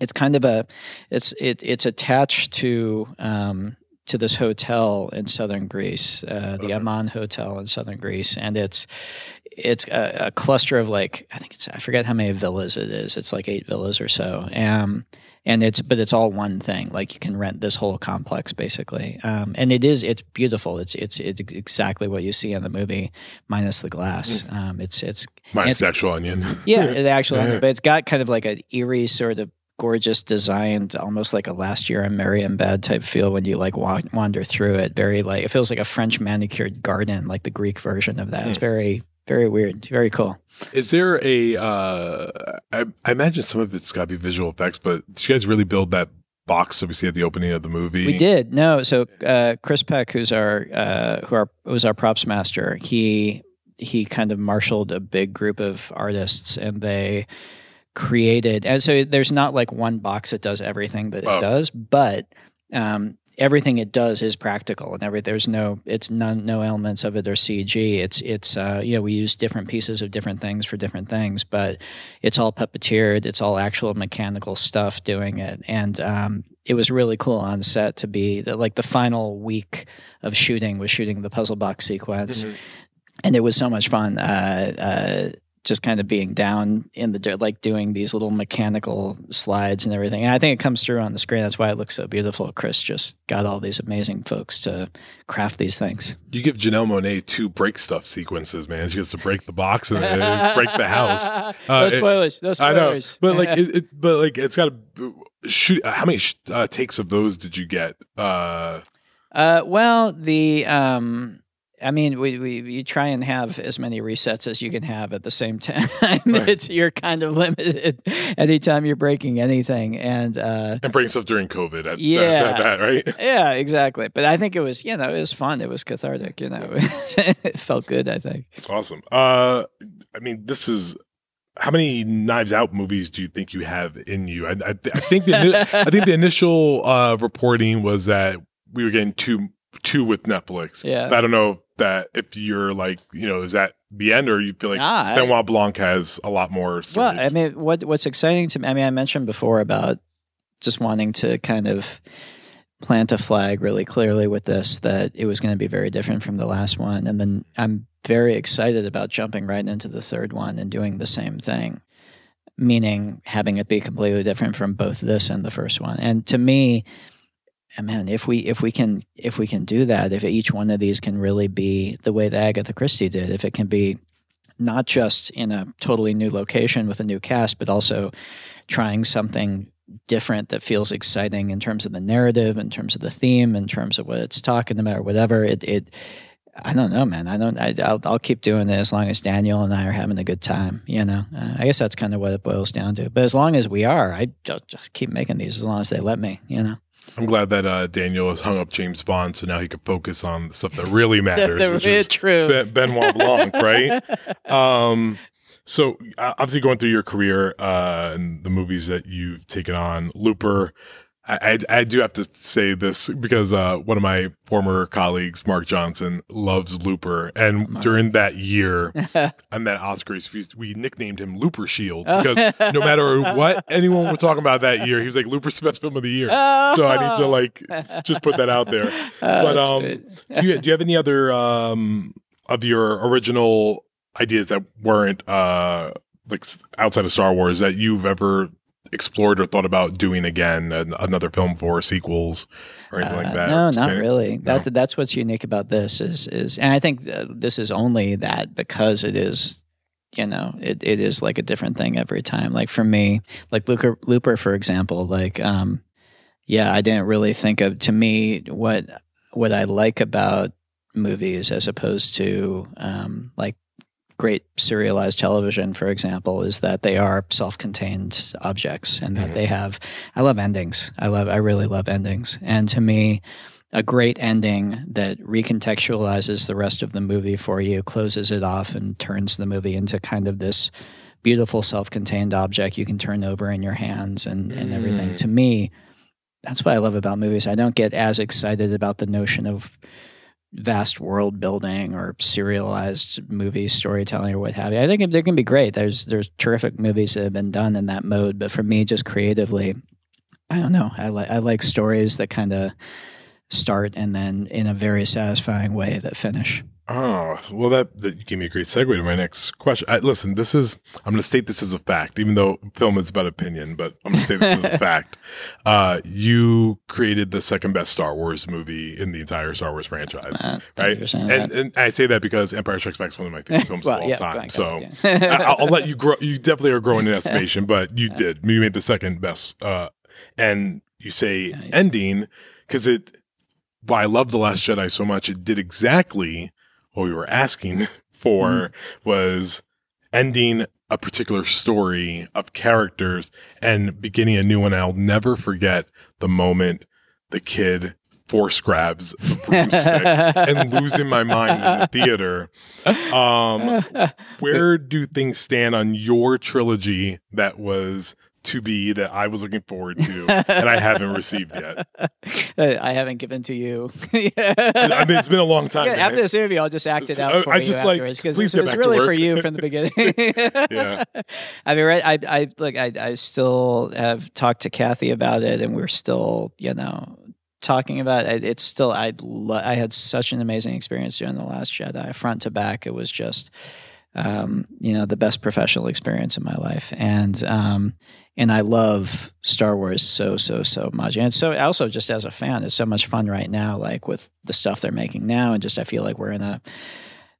it's kind of a. It's it it's attached to. Um, to this hotel in southern Greece, uh, the Aman Hotel in southern Greece, and it's it's a, a cluster of like I think it's I forget how many villas it is. It's like eight villas or so. Um, and it's but it's all one thing. Like you can rent this whole complex basically, um, and it is it's beautiful. It's it's it's exactly what you see in the movie, minus the glass. Um, it's it's minus it's, the actual onion. yeah, the actual, onion, but it's got kind of like an eerie sort of gorgeous designed, almost like a last year in Marienbad type feel when you like wa- wander through it. Very like it feels like a French manicured garden, like the Greek version of that. It's Hmm. very very weird, very cool. Is there a? Uh, I, I imagine some of it's got to be visual effects, but did you guys really build that box that we see at the opening of the movie? We did no. So uh, Chris Peck, who's our uh, who our, was our props master, he he kind of marshaled a big group of artists, and they created. And so there's not like one box that does everything that Oh. it does, but um, everything it does is practical, and every there's no it's none no elements of it are CG. It's it's uh, you know we use different pieces of different things for different things, but it's all puppeteered. It's all actual mechanical stuff doing it, and um, it was really cool on set to be the, like the final week of shooting was shooting the puzzle box sequence, and it was so much fun. Uh, uh, just kind of being down in the dirt, like doing these little mechanical slides and everything. And I think it comes through on the screen. That's why it looks so beautiful. Chris just got all these amazing folks to craft these things. You give Janelle Monáe two break stuff sequences, man. She gets to break the box and uh, break the house. No it- spoilers, no spoilers. I know, but like, it, it, but like, it's got to shoot. How many sh- uh, takes of those did you get? Uh, Uh, well, the um, I mean, we, we you try and have as many resets as you can have at the same time. it's you're kind of limited anytime you're breaking anything, and uh, and breaking stuff during COVID. That, Yeah. that, that bad, right? yeah, exactly. But I think it was you know it was fun. It was cathartic. You know, it felt good. I think. Awesome. Uh, I mean, this is how many Knives Out movies do you think you have in you? I, I, I think the I think the initial uh, reporting was that we were getting two two with Netflix. Yeah. But I don't know if that if you're like you know is that the end or you feel like Nah, I- Benoit Blanc has a lot more stories. Well, I mean, what what's exciting to me? I mean, I mentioned before about just wanting to kind of plant a flag really clearly with this that it was going to be very different from the last one, and then I'm very excited about jumping right into the third one and doing the same thing, meaning having it be completely different from both this and the first one. And to me, uh, man, if we if we can if we can do that, if each one of these can really be the way that Agatha Christie did, if it can be not just in a totally new location with a new cast, but also trying something different that feels exciting in terms of the narrative, in terms of the theme, in terms of what it's talking about, or whatever. It, it I don't know, man. I don't. I, I'll, I'll keep doing it as long as Daniel and I are having a good time. You know, uh, I guess that's kind of what it boils down to. But as long as we are, I just keep making these as long as they let me. You know. I'm glad that uh, Daniel has hung up James Bond, so now he can focus on the stuff that really matters, That which is true. Ben- Benoit Blanc, right? um, so obviously going through your career uh, and the movies that you've taken on, Looper. I, I, I do have to say this because uh, one of my former colleagues, Mark Johnson, loves Looper, and during that year, I met Oscars. We, we nicknamed him Looper Shield because no matter what anyone was talking about that year, he was like Looper's best film of the year. So I need to like just put that out there. but um, do you do you have any other um of your original ideas that weren't uh like outside of Star Wars that you've ever explored or thought about doing again, an, another film for sequels or anything like Uh, that? No, not really. No? That that's what's unique about this is is, and I think uh, this is only that because it is you know, it, it is like a different thing every time. Like for me, like Looper, Looper for example, like, um, yeah, I didn't really think of, to me, what, what I like about movies as opposed to, um, like great serialized television, for example, is that they are self-contained objects and that mm-hmm. they have, I love endings. I love, I really love endings. And to me, a great ending that recontextualizes the rest of the movie for you, closes it off, and turns the movie into kind of this beautiful self-contained object you can turn over in your hands and, and everything. Mm. To me, that's what I love about movies. I don't get as excited about the notion of vast world building or serialized movie storytelling or what have you. I think they can be great. There's there's terrific movies that have been done in that mode, but for me, just creatively, I don't know. I like I like stories that kind of start and then in a very satisfying way that finish. Oh, well, that, that gave me a great segue to my next question. I, listen, this is, I'm going to state this as a fact, even though film is about opinion, but I'm going to say this as a fact. Uh, you created the second best Star Wars movie in the entire Star Wars franchise, Uh, right? And, and I say that because Empire Strikes Back is one of my favorite films Well, of all yeah, time. So yeah. I, I'll let you grow. You definitely are growing in estimation, but you did. You made the second best. Uh, and you say ending because it, why I love The Last Jedi so much, it did exactly what we were asking for Mm-hmm. was ending a particular story of characters and beginning a new one. I'll never forget the moment the kid force grabs the broomstick and losing my mind in the theater. Um, where do things stand on your trilogy that was to be that I was looking forward to and I haven't received yet? I haven't given to you. I mean, it's been a long time. Yeah, after this interview, I'll just act it out I- for I you just, like, afterwards because please this get was really for you from the beginning. Yeah. I mean, right? I, I look, I, I still have talked to Kathy about it, and we're still, you know, talking about it. It's still, I, lo- I had such an amazing experience doing the Last Jedi, front to back. It was just, um, you know, the best professional experience in my life, and um, and I love Star Wars so so so much, and so also just as a fan, it's so much fun right now, like with the stuff they're making now, and just I feel like we're in a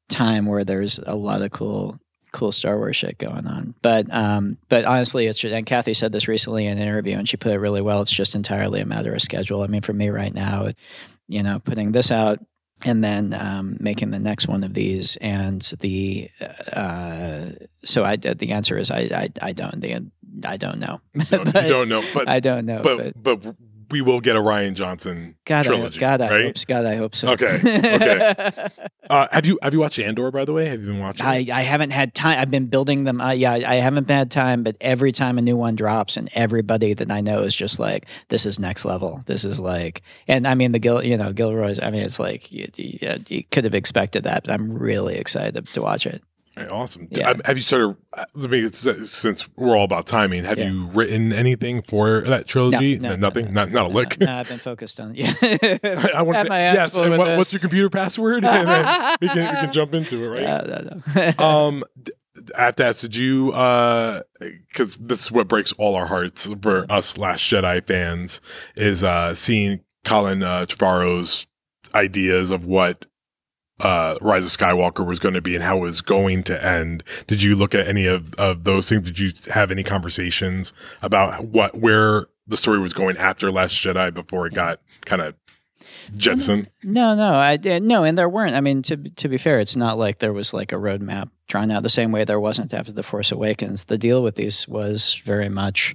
time where there's a lot of cool cool Star Wars shit going on. But um, but honestly, it's just, and Kathy said this recently in an interview, and she put it really well. It's just entirely a matter of schedule. I mean, for me right now, you know, putting this out and then um, making the next one of these, and the uh, so I the answer is I I, I don't the I don't know. Don't, you don't know, but I don't know, But but, we will get a Rian Johnson God, I, trilogy. God, I right? hope, God, I hope so. Okay. Okay. uh, have you have you watched Andor by the way? Have you been watching? I, I haven't had time. I've been building them. Uh, yeah, I haven't had time, but every time a new one drops, and everybody that I know is just like, "This is next level. This is like," and I mean the Gil, you know, Gilroy's. I mean, it's like you, you, you could have expected that, but I'm really excited to watch it. Right, awesome. Yeah. Have you started? I mean, me since we're all about timing. Have Yeah. you written anything for that trilogy? No, no, nothing. not not a lick. No, I've been focused on. Yeah, I, I want to. Yes. And what, what's your computer password? and then we can we can jump into it, right? No, no, no. um, d- I have to ask, did you, uh, cause this is what breaks all our hearts for us Last Jedi fans is, uh, seeing Colin, uh, Trevorrow's ideas of what, uh, Rise of Skywalker was going to be and how it was going to end. Did you look at any of, of those things? Did you have any conversations about what, where the story was going after Last Jedi before it got kind of jettisoned? No, no, I did no, and there weren't. I mean, to to be fair, it's not like there was like a roadmap drawn out the same way there wasn't after the Force Awakens. The deal with these was very much,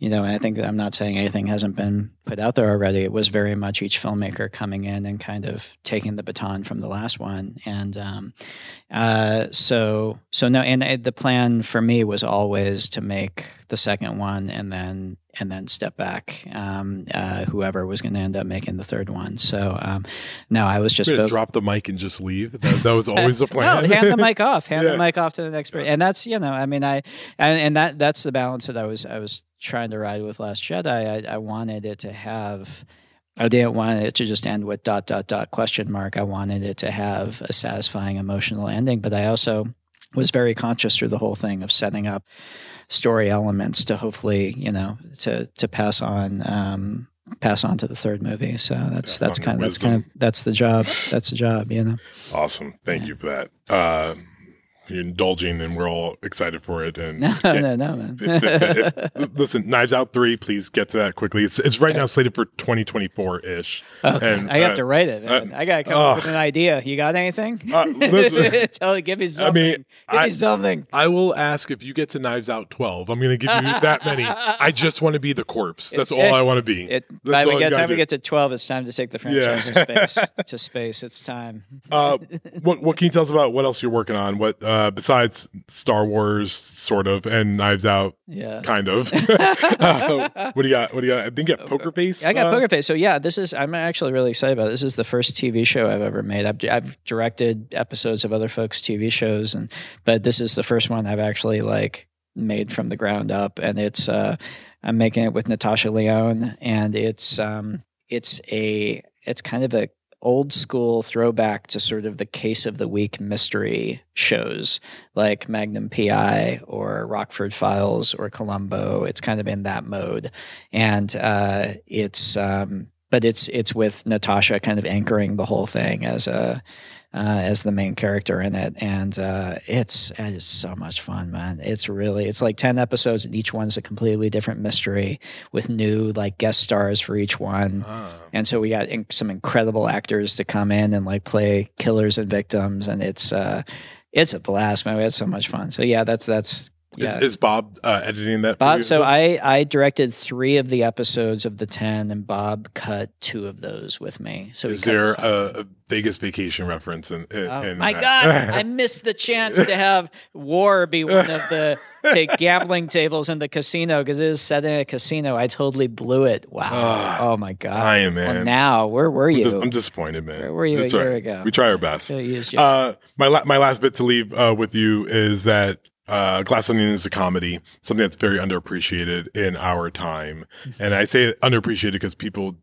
you know, I think that I'm not saying anything hasn't been put out there already. It was very much each filmmaker coming in and kind of taking the baton from the last one, and um, uh, so so no, and uh, the plan for me was always to make the second one and then and then step back. Um, uh, whoever was going to end up making the third one. So um, no, I was just fo- drop the mic and just leave. That, that was always the plan. no, hand the mic off. Hand Yeah. the mic off to the next person. And that's you know, I mean, I and, and that that's the balance that I was I was trying to ride with Last Jedi. I, I wanted it to have. I didn't want it to just end with dot dot dot question mark. I wanted it to have a satisfying emotional ending, but I also was very conscious through the whole thing of setting up story elements to hopefully you know to to pass on um, pass on to the third movie. So that's that's on kind of the that's kind of that's the job. That's the job. You know. Awesome. Thank you for that. Uh, indulging, and we're all excited for it. And No, no, no, man. it- it- it- listen, Knives Out three. Please get to that quickly. It's it's right now slated for 2024 ish. Okay. I have to write it. man. I gotta come up with an idea. You got anything? Uh, listen. Tell give me something. I mean, give I, me something. I will ask if you get to Knives Out 12. I'm going to give you that many. I just want to be the corpse. That's all I want to be. It, by the time we get to twelve, it's time to take the franchise Yeah. to space. to space, it's time. uh, what what can you tell us about what else you're working on? What uh, besides Star Wars, sort of, and Knives Out, Yeah. kind of. uh, what do you got? What do you got? I think you got Poker Face. I got uh, Poker Face. So yeah, this is I'm actually really excited about. It. This is the first TV show I've ever made. I've, I've directed episodes of other folks' TV shows, and but this is the first one I've actually like made from the ground up, and it's uh, I'm making it with Natasha Lyonne, and it's um, it's a it's kind of a old school throwback to sort of the case of the week mystery shows like Magnum PI or Rockford Files or Columbo. It's kind of in that mode, and uh, it's um, but it's it's with Natasha kind of anchoring the whole thing as a uh, as the main character in it, and uh, it's it is so much fun, man. It's really it's like ten episodes, and each one's a completely different mystery with new like guest stars for each one. And so we got in- some incredible actors to come in and like play killers and victims, and it's uh, it's a blast, man. We had so much fun. So yeah, that's that's yeah. Is, is Bob uh, editing that? Bob, so I, I directed three of the episodes of the 10, and Bob cut two of those with me. So is there a, a Vegas vacation reference? In, in, Oh, my that? God, I missed the chance to have war be one of the take gambling tables in the casino because it is set in a casino. I totally blew it. Wow. Ah, oh my God. I am, Well, man. now, where were I'm, you? dis- I'm disappointed, man. Where were you a It's all year right. ago? We try our best. So you used your- Uh, my la- my last bit to leave uh, with you is that uh, Glass Onion is a comedy, something that's very underappreciated in our time, Mm-hmm. and I say underappreciated because people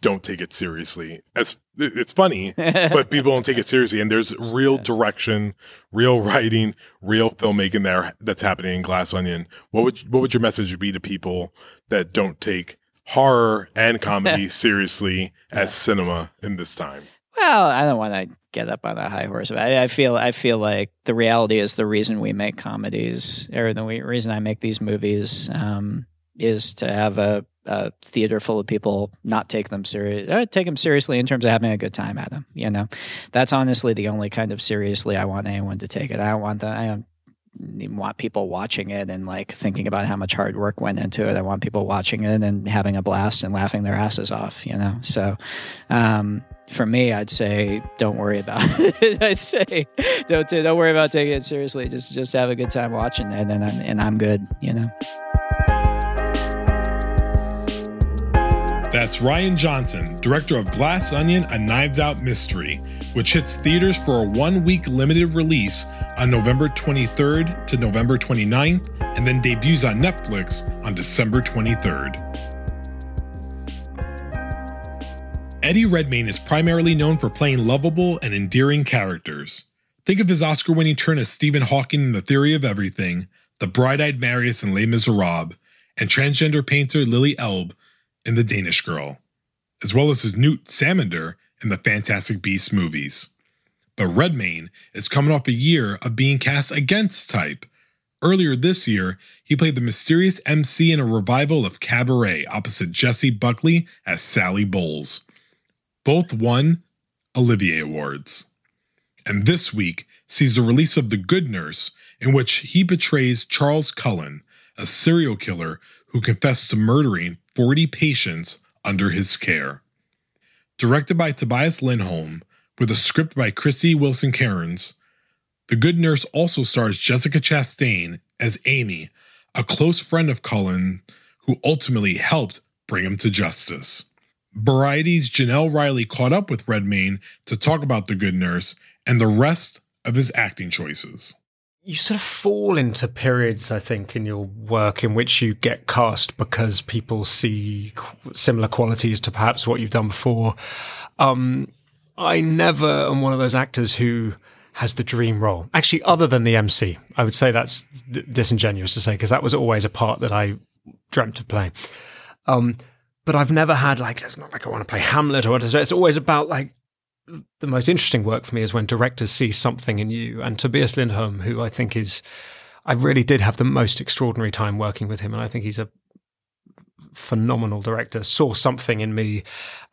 don't take it seriously. It's it's funny, but people don't take it seriously. And there's real direction, real writing, real filmmaking there that's happening in Glass Onion. What would what would your message be to people that don't take horror and comedy seriously as cinema in this time? Well, I don't want to get up on a high horse. I, I feel I feel like the reality is the reason we make comedies, or the reason I make these movies, um, is to have a, a theater full of people not take them serious, uh, take them seriously in terms of having a good time at them. You know, that's honestly the only kind of seriously I want anyone to take it. I don't want that. I don't want people watching it and like thinking about how much hard work went into it. I want people watching it and having a blast and laughing their asses off, you know? So, um, for me, I'd say don't worry about it. I'd say don't don't worry about taking it seriously. Just just have a good time watching it, and I'm, and I'm good. You know. That's Rian Johnson, director of Glass Onion, a Knives Out mystery, which hits theaters for a one week limited release on November 23rd to November 29th, and then debuts on Netflix on December 23rd. Eddie Redmayne is primarily known for playing lovable and endearing characters. Think of his Oscar winning turn as Stephen Hawking in The Theory of Everything, the bright eyed Marius in Les Miserables, and transgender painter Lily Elbe in The Danish Girl, as well as his Newt Scamander in the Fantastic Beasts movies. But Redmayne is coming off a year of being cast against type. Earlier this year, he played the mysterious MC in a revival of Cabaret opposite Jessie Buckley as Sally Bowles. Both won Olivier Awards. And this week sees the release of The Good Nurse, in which he portrays Charles Cullen, a serial killer who confessed to murdering 40 patients under his care. Directed by Tobias Lindholm, with a script by Krysty Wilson Cairns, The Good Nurse also stars Jessica Chastain as Amy, a close friend of Cullen who ultimately helped bring him to justice. Variety's Jenelle Riley caught up with Redmayne to talk about The Good Nurse and the rest of his acting choices. you sort of fall into periods, I think, in your work in which you get cast because people see similar qualities to perhaps what you've done before. Um, I never am one of those actors who has the dream role. Actually, other than the MC, I would say that's d- disingenuous to say because that was always a part that I dreamt of playing. Um, but I've never had like it's not like I want to play Hamlet or whatever. It's always about like the most interesting work for me is when directors see something in you. And Tobias Lindholm, who I think is, I really did have the most extraordinary time working with him, and I think he's a phenomenal director, saw something in me.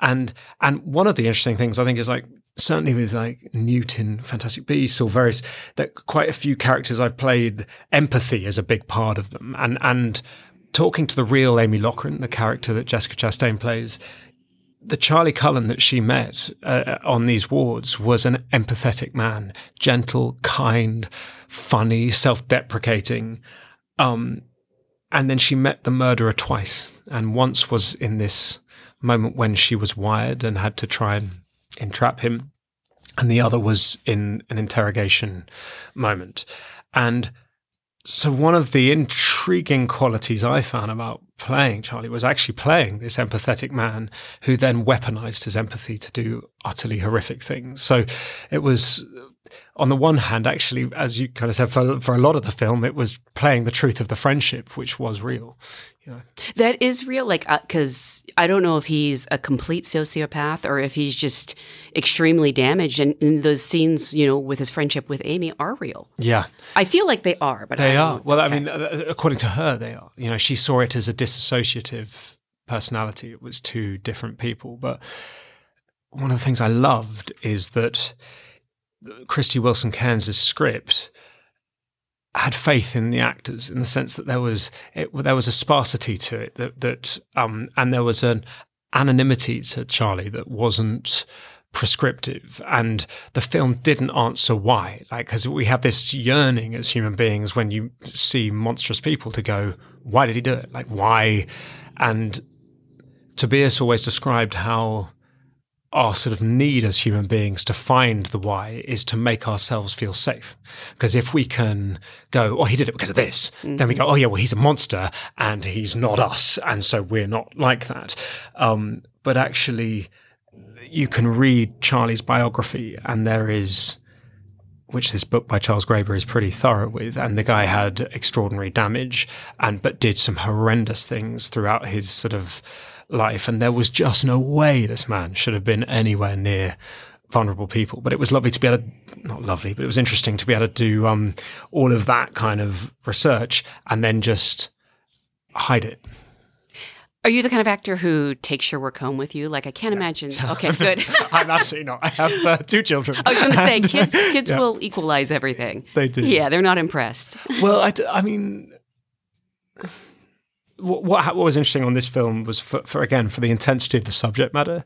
And and one of the interesting things I think is like certainly with like Newton, Fantastic Beasts, or various that quite a few characters I've played, empathy is a big part of them. And and talking to the real Amy Loughren, the character that Jessica Chastain plays, the Charlie Cullen that she met uh, on these wards was an empathetic man, gentle, kind, funny, self-deprecating. Um, and then she met the murderer twice. And once was in this moment when she was wired and had to try and entrap him. And the other was in an interrogation moment. And so one of the intriguing qualities I found about playing Charlie was actually playing this empathetic man who then weaponized his empathy to do utterly horrific things. So it was uh, on the one hand, actually, as you kind of said, for, for a lot of the film, it was playing the truth of the friendship, which was real. You know. That is real, like because uh, I don't know if he's a complete sociopath or if he's just extremely damaged. And, and those scenes, you know, with his friendship with Amy are real. Yeah, I feel like they are, but they are. Well, I mean, uh, according to her, they are. You know, she saw it as a dissociative personality. It was two different people. But one of the things I loved is that Krysty Wilson Cairns' script had faith in the actors in the sense that there was it, there was a sparsity to it that that um, and there was an anonymity to Charlie that wasn't prescriptive. And the film didn't answer why. Like because we have this yearning as human beings when you see monstrous people to go why did he do it? Like why? And Tobias always described how our sort of need as human beings to find the why is to make ourselves feel safe. Because if we can go, oh, he did it because of this, then we go, oh, yeah, well, he's a monster and he's not us. And so we're not like that. Um, but actually, you can read Charlie's biography and there is. Which this book by Charles Graeber is pretty thorough with, and the guy had extraordinary damage, and but did some horrendous things throughout his sort of life, and there was just no way this man should have been anywhere near vulnerable people. But it was lovely to be able to, not lovely, but it was interesting to be able to do um, all of that kind of research and then just hide it. Are you the kind of actor who takes your work home with you? Like I can't imagine. Okay, good. I'm absolutely not. I have uh, two children. I was going to say, kids, kids yeah. will equalize everything. They do. Yeah, they're not impressed. well, I, d- I mean, what, what was interesting on this film was for, for again for the intensity of the subject matter.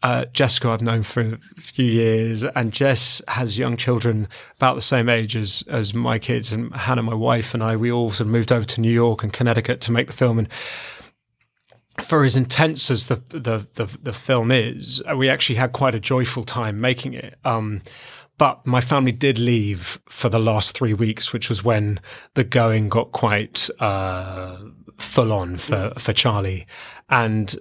Uh, Jessica, I've known for a few years, and Jess has young children about the same age as as my kids, and Hannah, my wife, and I. We all sort of moved over to New York and Connecticut to make the film, and for as intense as the the the, the film is, we actually had quite a joyful time making it. Um, but my family did leave for the last three weeks, which was when the going got quite uh, full on for for Charlie, and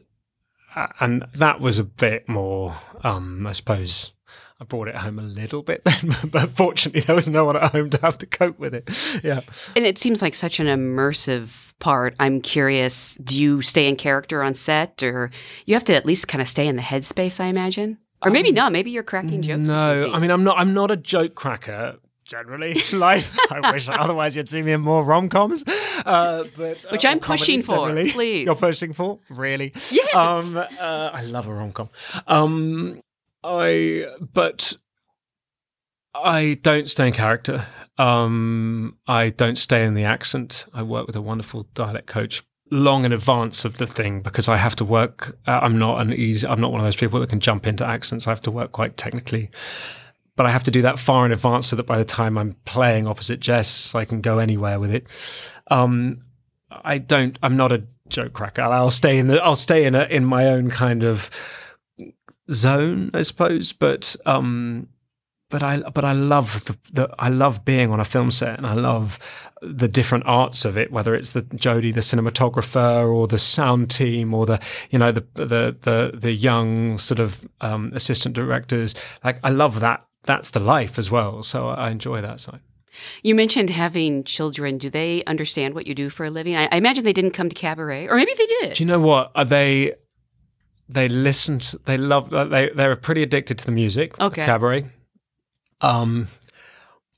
uh, and that was a bit more, um, I suppose. I brought it home a little bit then, but fortunately there was no one at home to have to cope with it. Yeah. And it seems like such an immersive part. I'm curious, do you stay in character on set or you have to at least kind of stay in the headspace, I imagine? Or maybe not. Maybe you're cracking jokes. Um, No. I mean I'm not. I'm not a joke cracker generally. Life. I wish, otherwise you'd see me in more rom coms. Uh, but Which uh, I'm pushing for, generally. please. You're pushing for really? Yes. Um, uh, I love a rom com. Um, I but I don't stay in character. Um, I don't stay in the accent. I work with a wonderful dialect coach long in advance of the thing because I have to work. Uh, I'm not an easy. I'm not one of those people that can jump into accents. I have to work quite technically, but I have to do that far in advance so that by the time I'm playing opposite Jess, I can go anywhere with it. Um, I don't. I'm not a joke cracker. I'll stay in the. I'll stay in a in my own kind of zone, I suppose. But um, but I but I love the, the I love being on a film set, and I love the different arts of it. Whether it's the Jody, the cinematographer, or the sound team, or the you know the the the the young sort of um, assistant directors. Like I love that. That's the life as well. So I enjoy that side. You mentioned having children. Do they understand what you do for a living? I, I imagine they didn't come to cabaret, or maybe they did. Do you know what? Are they? they listen. To, they love. They they're pretty addicted to the music. Okay. Cabaret. Um,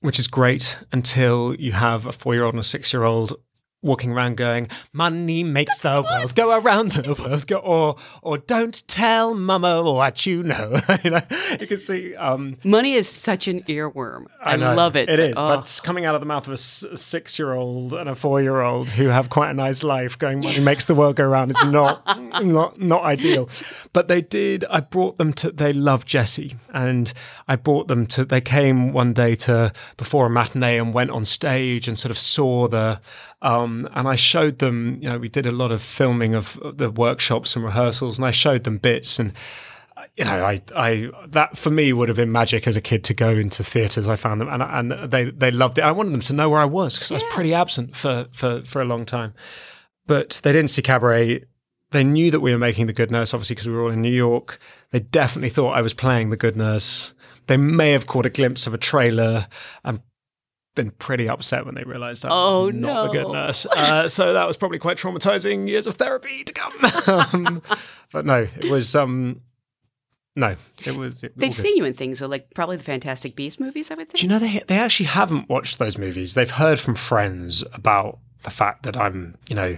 which is great until you have a four-year-old and a six-year-old walking around going, "Money makes the world go around the world," go, or or "Don't tell mama what you know." you know, you can see. Um, Money is such an earworm. I, know, love it. It is, Oh. but it's coming out of the mouth of a s- a six-year-old and a four-year-old who have quite a nice life. Going, money makes the world go around is not not not ideal. But they did. I brought them to. They love Jessie, and I brought them to. They came one day to before a matinee and went on stage and sort of saw the. Um, and I showed them. You know, we did a lot of filming of the workshops and rehearsals, and I showed them bits and you know, I, I, that for me would have been magic as a kid to go into theatres. I found them, and, and they, they loved it. I wanted them to know where I was because I was pretty absent for, for, for a long time. But they didn't see cabaret. They knew that we were making the Good Nurse, obviously, because we were all in New York. They definitely thought I was playing the Good Nurse. They may have caught a glimpse of a trailer and been pretty upset when they realised that Oh, was not the Good. Nurse. Uh, so that was probably quite traumatizing. Years of therapy to come. um, but no, it was. Um, no, it was. It, They've seen you in things, so like probably the Fantastic Beast movies, I would think. Do you know they they actually haven't watched those movies? They've heard from friends about the fact that I'm, you know,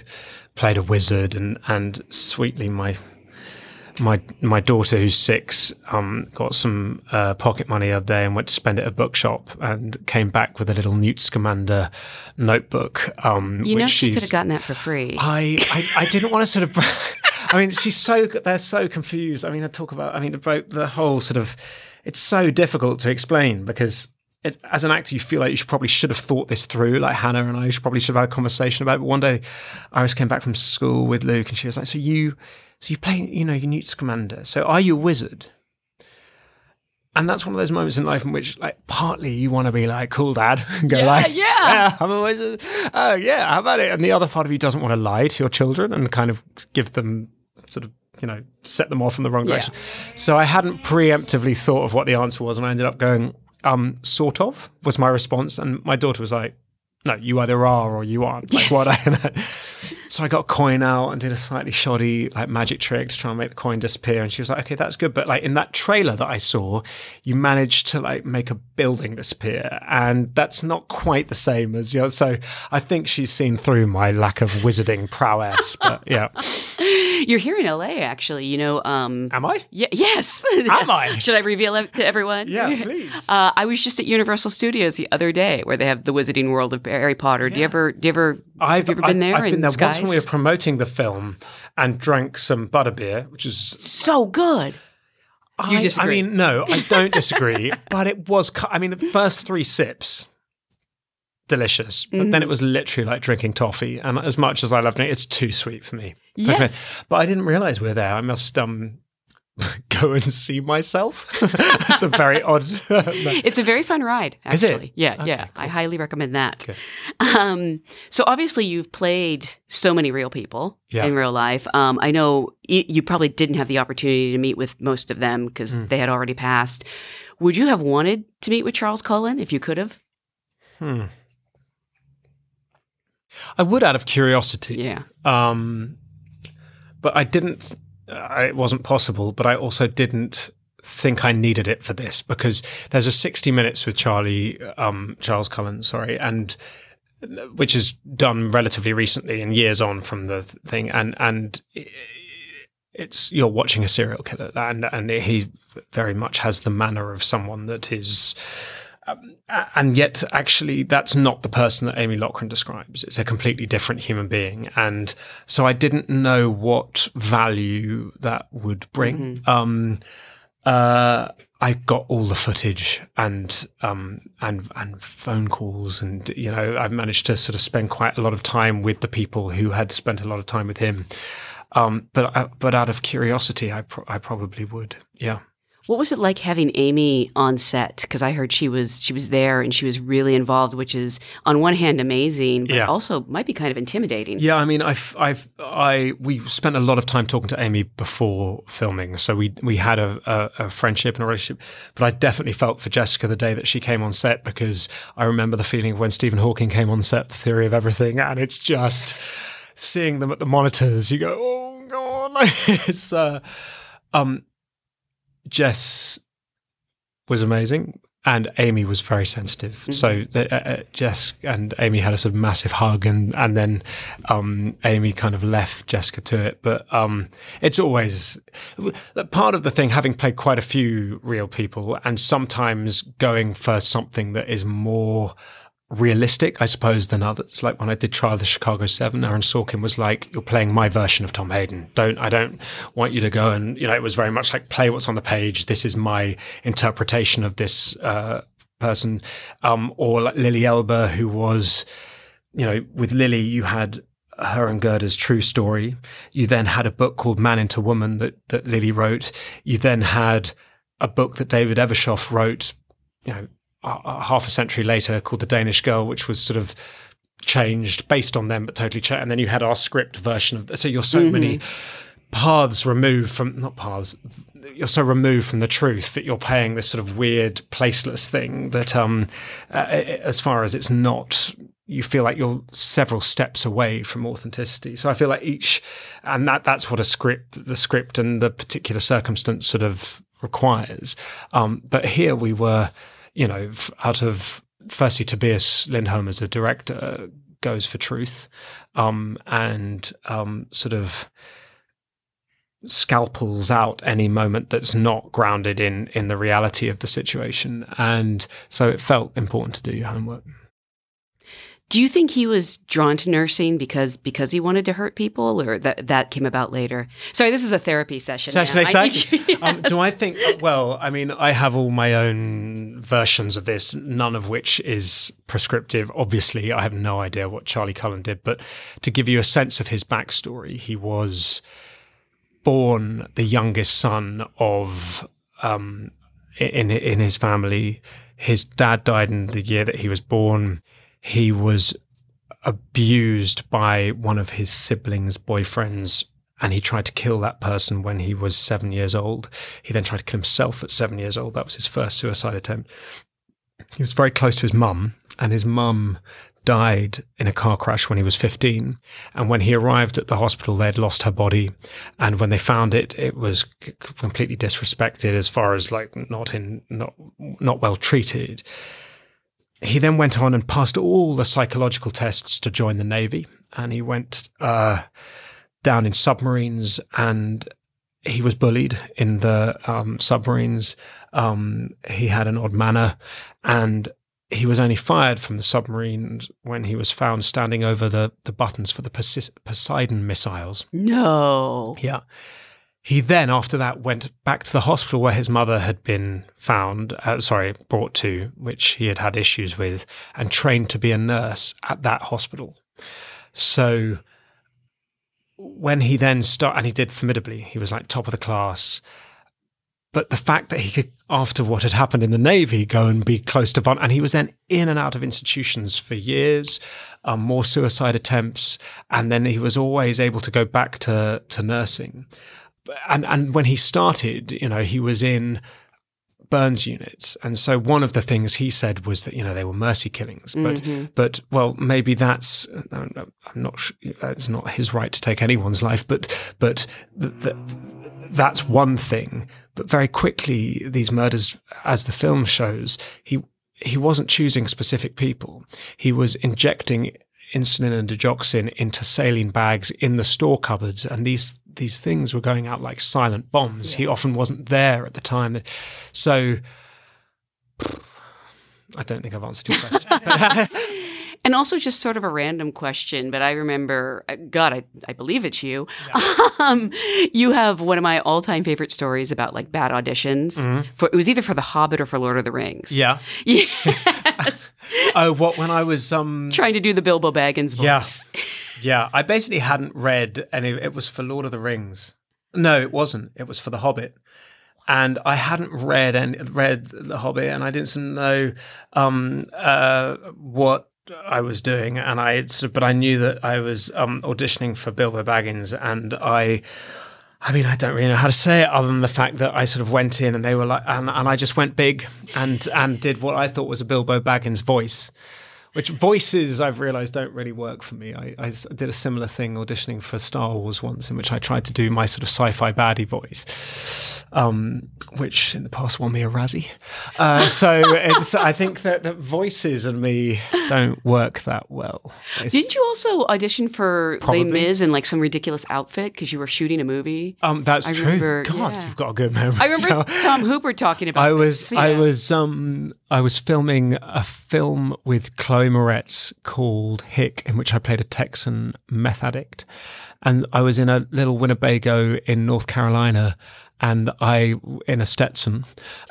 played a wizard and and sweetly my my my daughter who's six um, got some uh, pocket money the other day and went to spend it at a bookshop and came back with a little Newt Scamander notebook. Um, you know, which she could have gotten that for free. I, I, I didn't want to sort of. I mean, she's so they're so confused. I mean, I talk about. I mean, about the whole sort of. It's so difficult to explain because. It, as an actor, you feel like you should probably should have thought this through. Like Hannah and I should probably should have had a conversation about it. But one day, Iris came back from school with Luke, and she was like, "So you, so you play, you know, you're Newt Scamander. So are you a wizard?" And that's one of those moments in life in which, like, partly you want to be like, "Cool, Dad," and go Yeah, like, yeah. I'm a wizard. Oh yeah, how about it?" And the other part of you doesn't want to lie to your children and kind of give them sort of, you know, set them off in the wrong Yeah. direction. So I hadn't preemptively thought of what the answer was, and I ended up going, um, "Sort of," was my response, and my daughter was like. No, you either are or you aren't. Like what? So I got a coin out and did a slightly shoddy like magic trick to try and make the coin disappear. And she was like, "Okay, that's good." But like in that trailer that I saw, you managed to like make a building disappear, and that's not quite the same as you know. So I think she's seen through my lack of wizarding prowess. But yeah, You're here in LA, actually. You know, um, am I? Yeah, yes. Am I? Should I reveal it to everyone? Yeah, please. Uh, I was just at Universal Studios the other day, where they have the Wizarding World of Harry Potter. Do you ever? Do you ever? I've you ever been there? I've been there Skies? once when we were promoting the film and drank some butterbeer, which is so good. You I, disagree? I mean, no, I don't disagree, but it was. I mean, the first three sips, delicious, but Mm-hmm. then it was literally like drinking toffee. And as much as I loved it, it's too sweet for me. Yes. but I didn't realize we were there. I must um go and see myself. it's a very odd. It's a very fun ride, actually. Yeah, yeah. I highly recommend that. Um, so obviously you've played so many real people Yeah. in real life. Um, I know you probably didn't have the opportunity to meet with most of them because Mm. they had already passed. Would you have wanted to meet with Charles Cullen if you could have? Hmm. I would out of curiosity. Yeah. Um, but I didn't. Uh, it wasn't possible. But I also didn't think I needed it for this because there's a 60 minutes with Charlie, um, Charles Cullen, sorry, and which is done relatively recently and years on from the thing, and and it's you're watching a serial killer, and and he very much has the manner of someone that is. Um, and yet, actually, that's not the person that Amy Loughren describes. It's a completely different human being, and so I didn't know what value that would bring. Um, uh, I got all the footage and um, and and phone calls, and you know, I managed to sort of spend quite a lot of time with the people who had spent a lot of time with him. Um, but uh, but out of curiosity, I pro- I probably would. Yeah. What was it like having Amy on set? Because I heard she was she was there and she was really involved, which is on one hand amazing, but Yeah. also might be kind of intimidating. Yeah, I mean, I've, I've, I, we spent a lot of time talking to Amy before filming, so we we had a, a, a friendship and a relationship. But I definitely felt for Jessica the day that she came on set because I remember the feeling of when Stephen Hawking came on set, The Theory of Everything, and it's just seeing them at the monitors. You go, oh god, it's. Uh, Um, Jess was amazing. And Amy was very sensitive. Mm-hmm. So the, uh, uh, Jess and Amy had a sort of massive hug, and and then um, Amy kind of left Jessica to it. But um, it's always part of the thing, having played quite a few real people, and sometimes going for something that is more realistic, I suppose, than others. Like when I did Trial of the Chicago Seven, Aaron Sorkin was like, "You're playing my version of Tom Hayden. Don't I don't want you to go and you know." It was very much like play what's on the page. This is my interpretation of this uh, person, um, or like Lili Elbe, who was, you know, with Lili, you had her and Gerda's true story. You then had a book called Man into Woman that that Lili wrote. You then had a book that David Ebershoff wrote, you know, half a century later called The Danish Girl, which was sort of changed based on them, but totally changed. And then you had our script version of So you're so many paths removed from, not paths, you're so removed from the truth that you're playing this sort of weird, placeless thing that, um, uh, as far as it's not, you feel like you're several steps away from authenticity. So I feel like each, and that that's what a script, the script and the particular circumstance sort of requires. Um, but here we were, you know, out of firstly Tobias Lindholm as a director goes for truth, um, and um, sort of scalpels out any moment that's not grounded in in the reality of the situation, and so it felt important to do your homework. Do you think he was drawn to nursing because because he wanted to hurt people, or that that came about later? Sorry, this is a therapy session. Session, now. I- exactly. um, do I think? Well, I mean, I have all my own versions of this, none of which is prescriptive. Obviously, I have no idea what Charlie Cullen did, but to give you a sense of his backstory, he was born the youngest son of um, in in his family. His dad died in the year that he was born. He was abused by one of his siblings' boyfriends, and he tried to kill that person when he was seven years old. He then tried to kill himself at seven years old. That was his first suicide attempt. He was very close to his mum, and his mum died in a car crash when he was 15. And when he arrived at the hospital, they had lost her body. And when they found it, it was completely disrespected as far as like not in, not, not well treated. He then went on and passed all the psychological tests to join the Navy. And he went uh, down in submarines and he was bullied in the um, submarines. Um, he had an odd manner and he was only fired from the submarines when he was found standing over the, the buttons for the Poseidon Poseidon missiles. No. Yeah. He then, after that, went back to the hospital where his mother had been found, uh, sorry, brought to, which he had had issues with, and trained to be a nurse at that hospital. So when he then started, and he did formidably, he was like top of the class. But the fact that he could, after what had happened in the Navy, go and be close to Von, and he was then in and out of institutions for years, um, more suicide attempts, and then he was always able to go back to to nursing. And and when he started, you know, he was in burns units, and so one of the things he said was that you know they were mercy killings, but Mhm. but well maybe that's I'm not it's not his right to take anyone's life, but but th- th- that's one thing. But very quickly, these murders, as the film shows, he he wasn't choosing specific people. He was injecting insulin and digoxin into saline bags in the store cupboards, and these these things were going out like silent bombs. He often wasn't there at the time. So I don't think I've answered your question. And also, just sort of a random question, but I remember, uh, God, I, I believe it's you. Um, you have one of my all time favorite stories about like bad auditions. Mhm. For it was either for The Hobbit or for Lord of the Rings. yeah. Yes. Oh, what when I was um Trying to do the Bilbo Baggins voice. Yeah. Yeah. I basically hadn't read any it was for Lord of the Rings. No, it wasn't. It was for The Hobbit. And I hadn't read and read The Hobbit and I didn't know um uh what I was doing and I but I knew that I was um auditioning for Bilbo Baggins and I I mean, I don't really know how to say it other than the fact that I sort of went in and they were like, and, and I just went big and and did what I thought was a Bilbo Baggins voice, which voices I've realized don't really work for me. I did a similar thing auditioning for Star Wars once, in which I tried to do my sort of sci-fi baddie voice, um, which in the past won me a Razzie. Uh, so it's, I think that, that voices and me don't work that well. Didn't you also audition for Probably. Les Mis in like some ridiculous outfit because you were shooting a movie? Um, that's I true. remember- God, yeah. you've got a good memory. I remember. Tom Hooper talking about. I this. was I Yeah. was um I was filming a film with Chloe Moretz called Hick, in which I played a Texan meth addict, and I was in a little Winnebago in North Carolina. And I in a Stetson,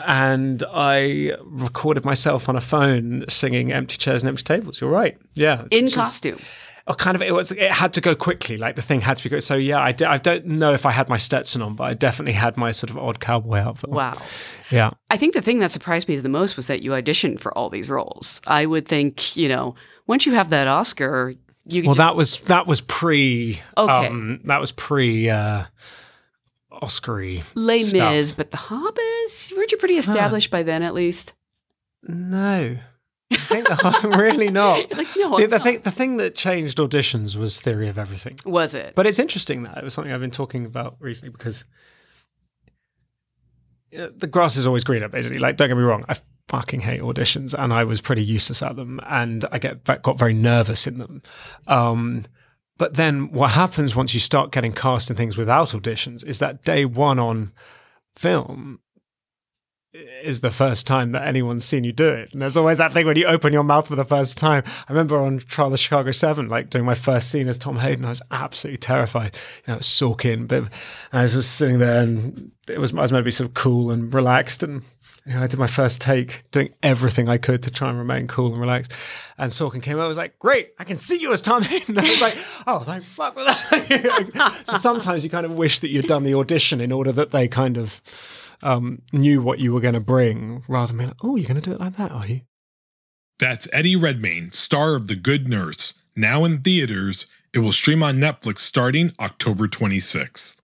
and I recorded myself on a phone singing "Empty Chairs and Empty Tables." You're right, yeah, in costume. Oh, kind of. It was. It had to go quickly. Like the thing had to be good. So yeah, I, d- I don't know if I had my Stetson on, but I definitely had my sort of odd cowboy outfit. on. Wow. Yeah. I think the thing that surprised me the most was that you auditioned for all these roles. I would think, you know, once you have that Oscar, you Well, just- that was that was pre. Okay. Um, that was pre. Uh, Oscary. Les. Mis, but the Hobbits, weren't you pretty established by then at least? No. I think I'm really not. Like, no, the, the not. thing, the thing that changed auditions was Theory of Everything. Was it? But it's interesting that it was something I've been talking about recently because the grass is always greener. Basically, like don't get me wrong, I fucking hate auditions, and I was pretty useless at them, and I get got very nervous in them. Um, but then what happens once you start getting cast in things without auditions is that day one on film is the first time that anyone's seen you do it. And there's always that thing when you open your mouth for the first time. I remember on Trial of the Chicago 7, like doing my first scene as Tom Hayden, I was absolutely terrified. You know, it was Sorkin, but I was just sitting there and it was, I was meant to be sort of cool and relaxed. And you know, I did my first take, doing everything I could to try and remain cool and relaxed. And Sorkin came I was like, great, I can see you as Tom Hayden. I was like, oh, thank fuck for that. so sometimes you kind of wish that you'd done the audition in order that they kind of um, knew what you were going to bring rather than being like, oh, you're going to do it like that, are you? That's Eddie Redmayne, star of The Good Nurse. Now in theaters, it will stream on Netflix starting October 26th.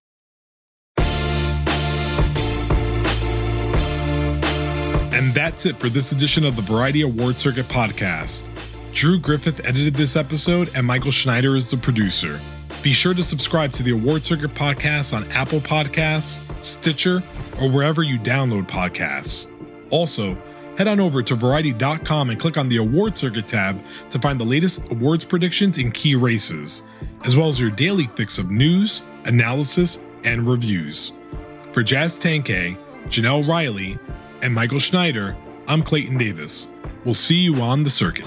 And that's it for this edition of the Variety Award Circuit podcast. Drew Griffith edited this episode, and Michael Schneider is the producer. Be sure to subscribe to the Award Circuit podcast on Apple Podcasts, Stitcher, or wherever you download podcasts. Also, head on over to variety.com and click on the Award Circuit tab to find the latest awards predictions in key races, as well as your daily fix of news, analysis, and reviews. For Jazz Tangcay, Jenelle Riley, and Michael Schneider, I'm Clayton Davis. We'll see you on the circuit.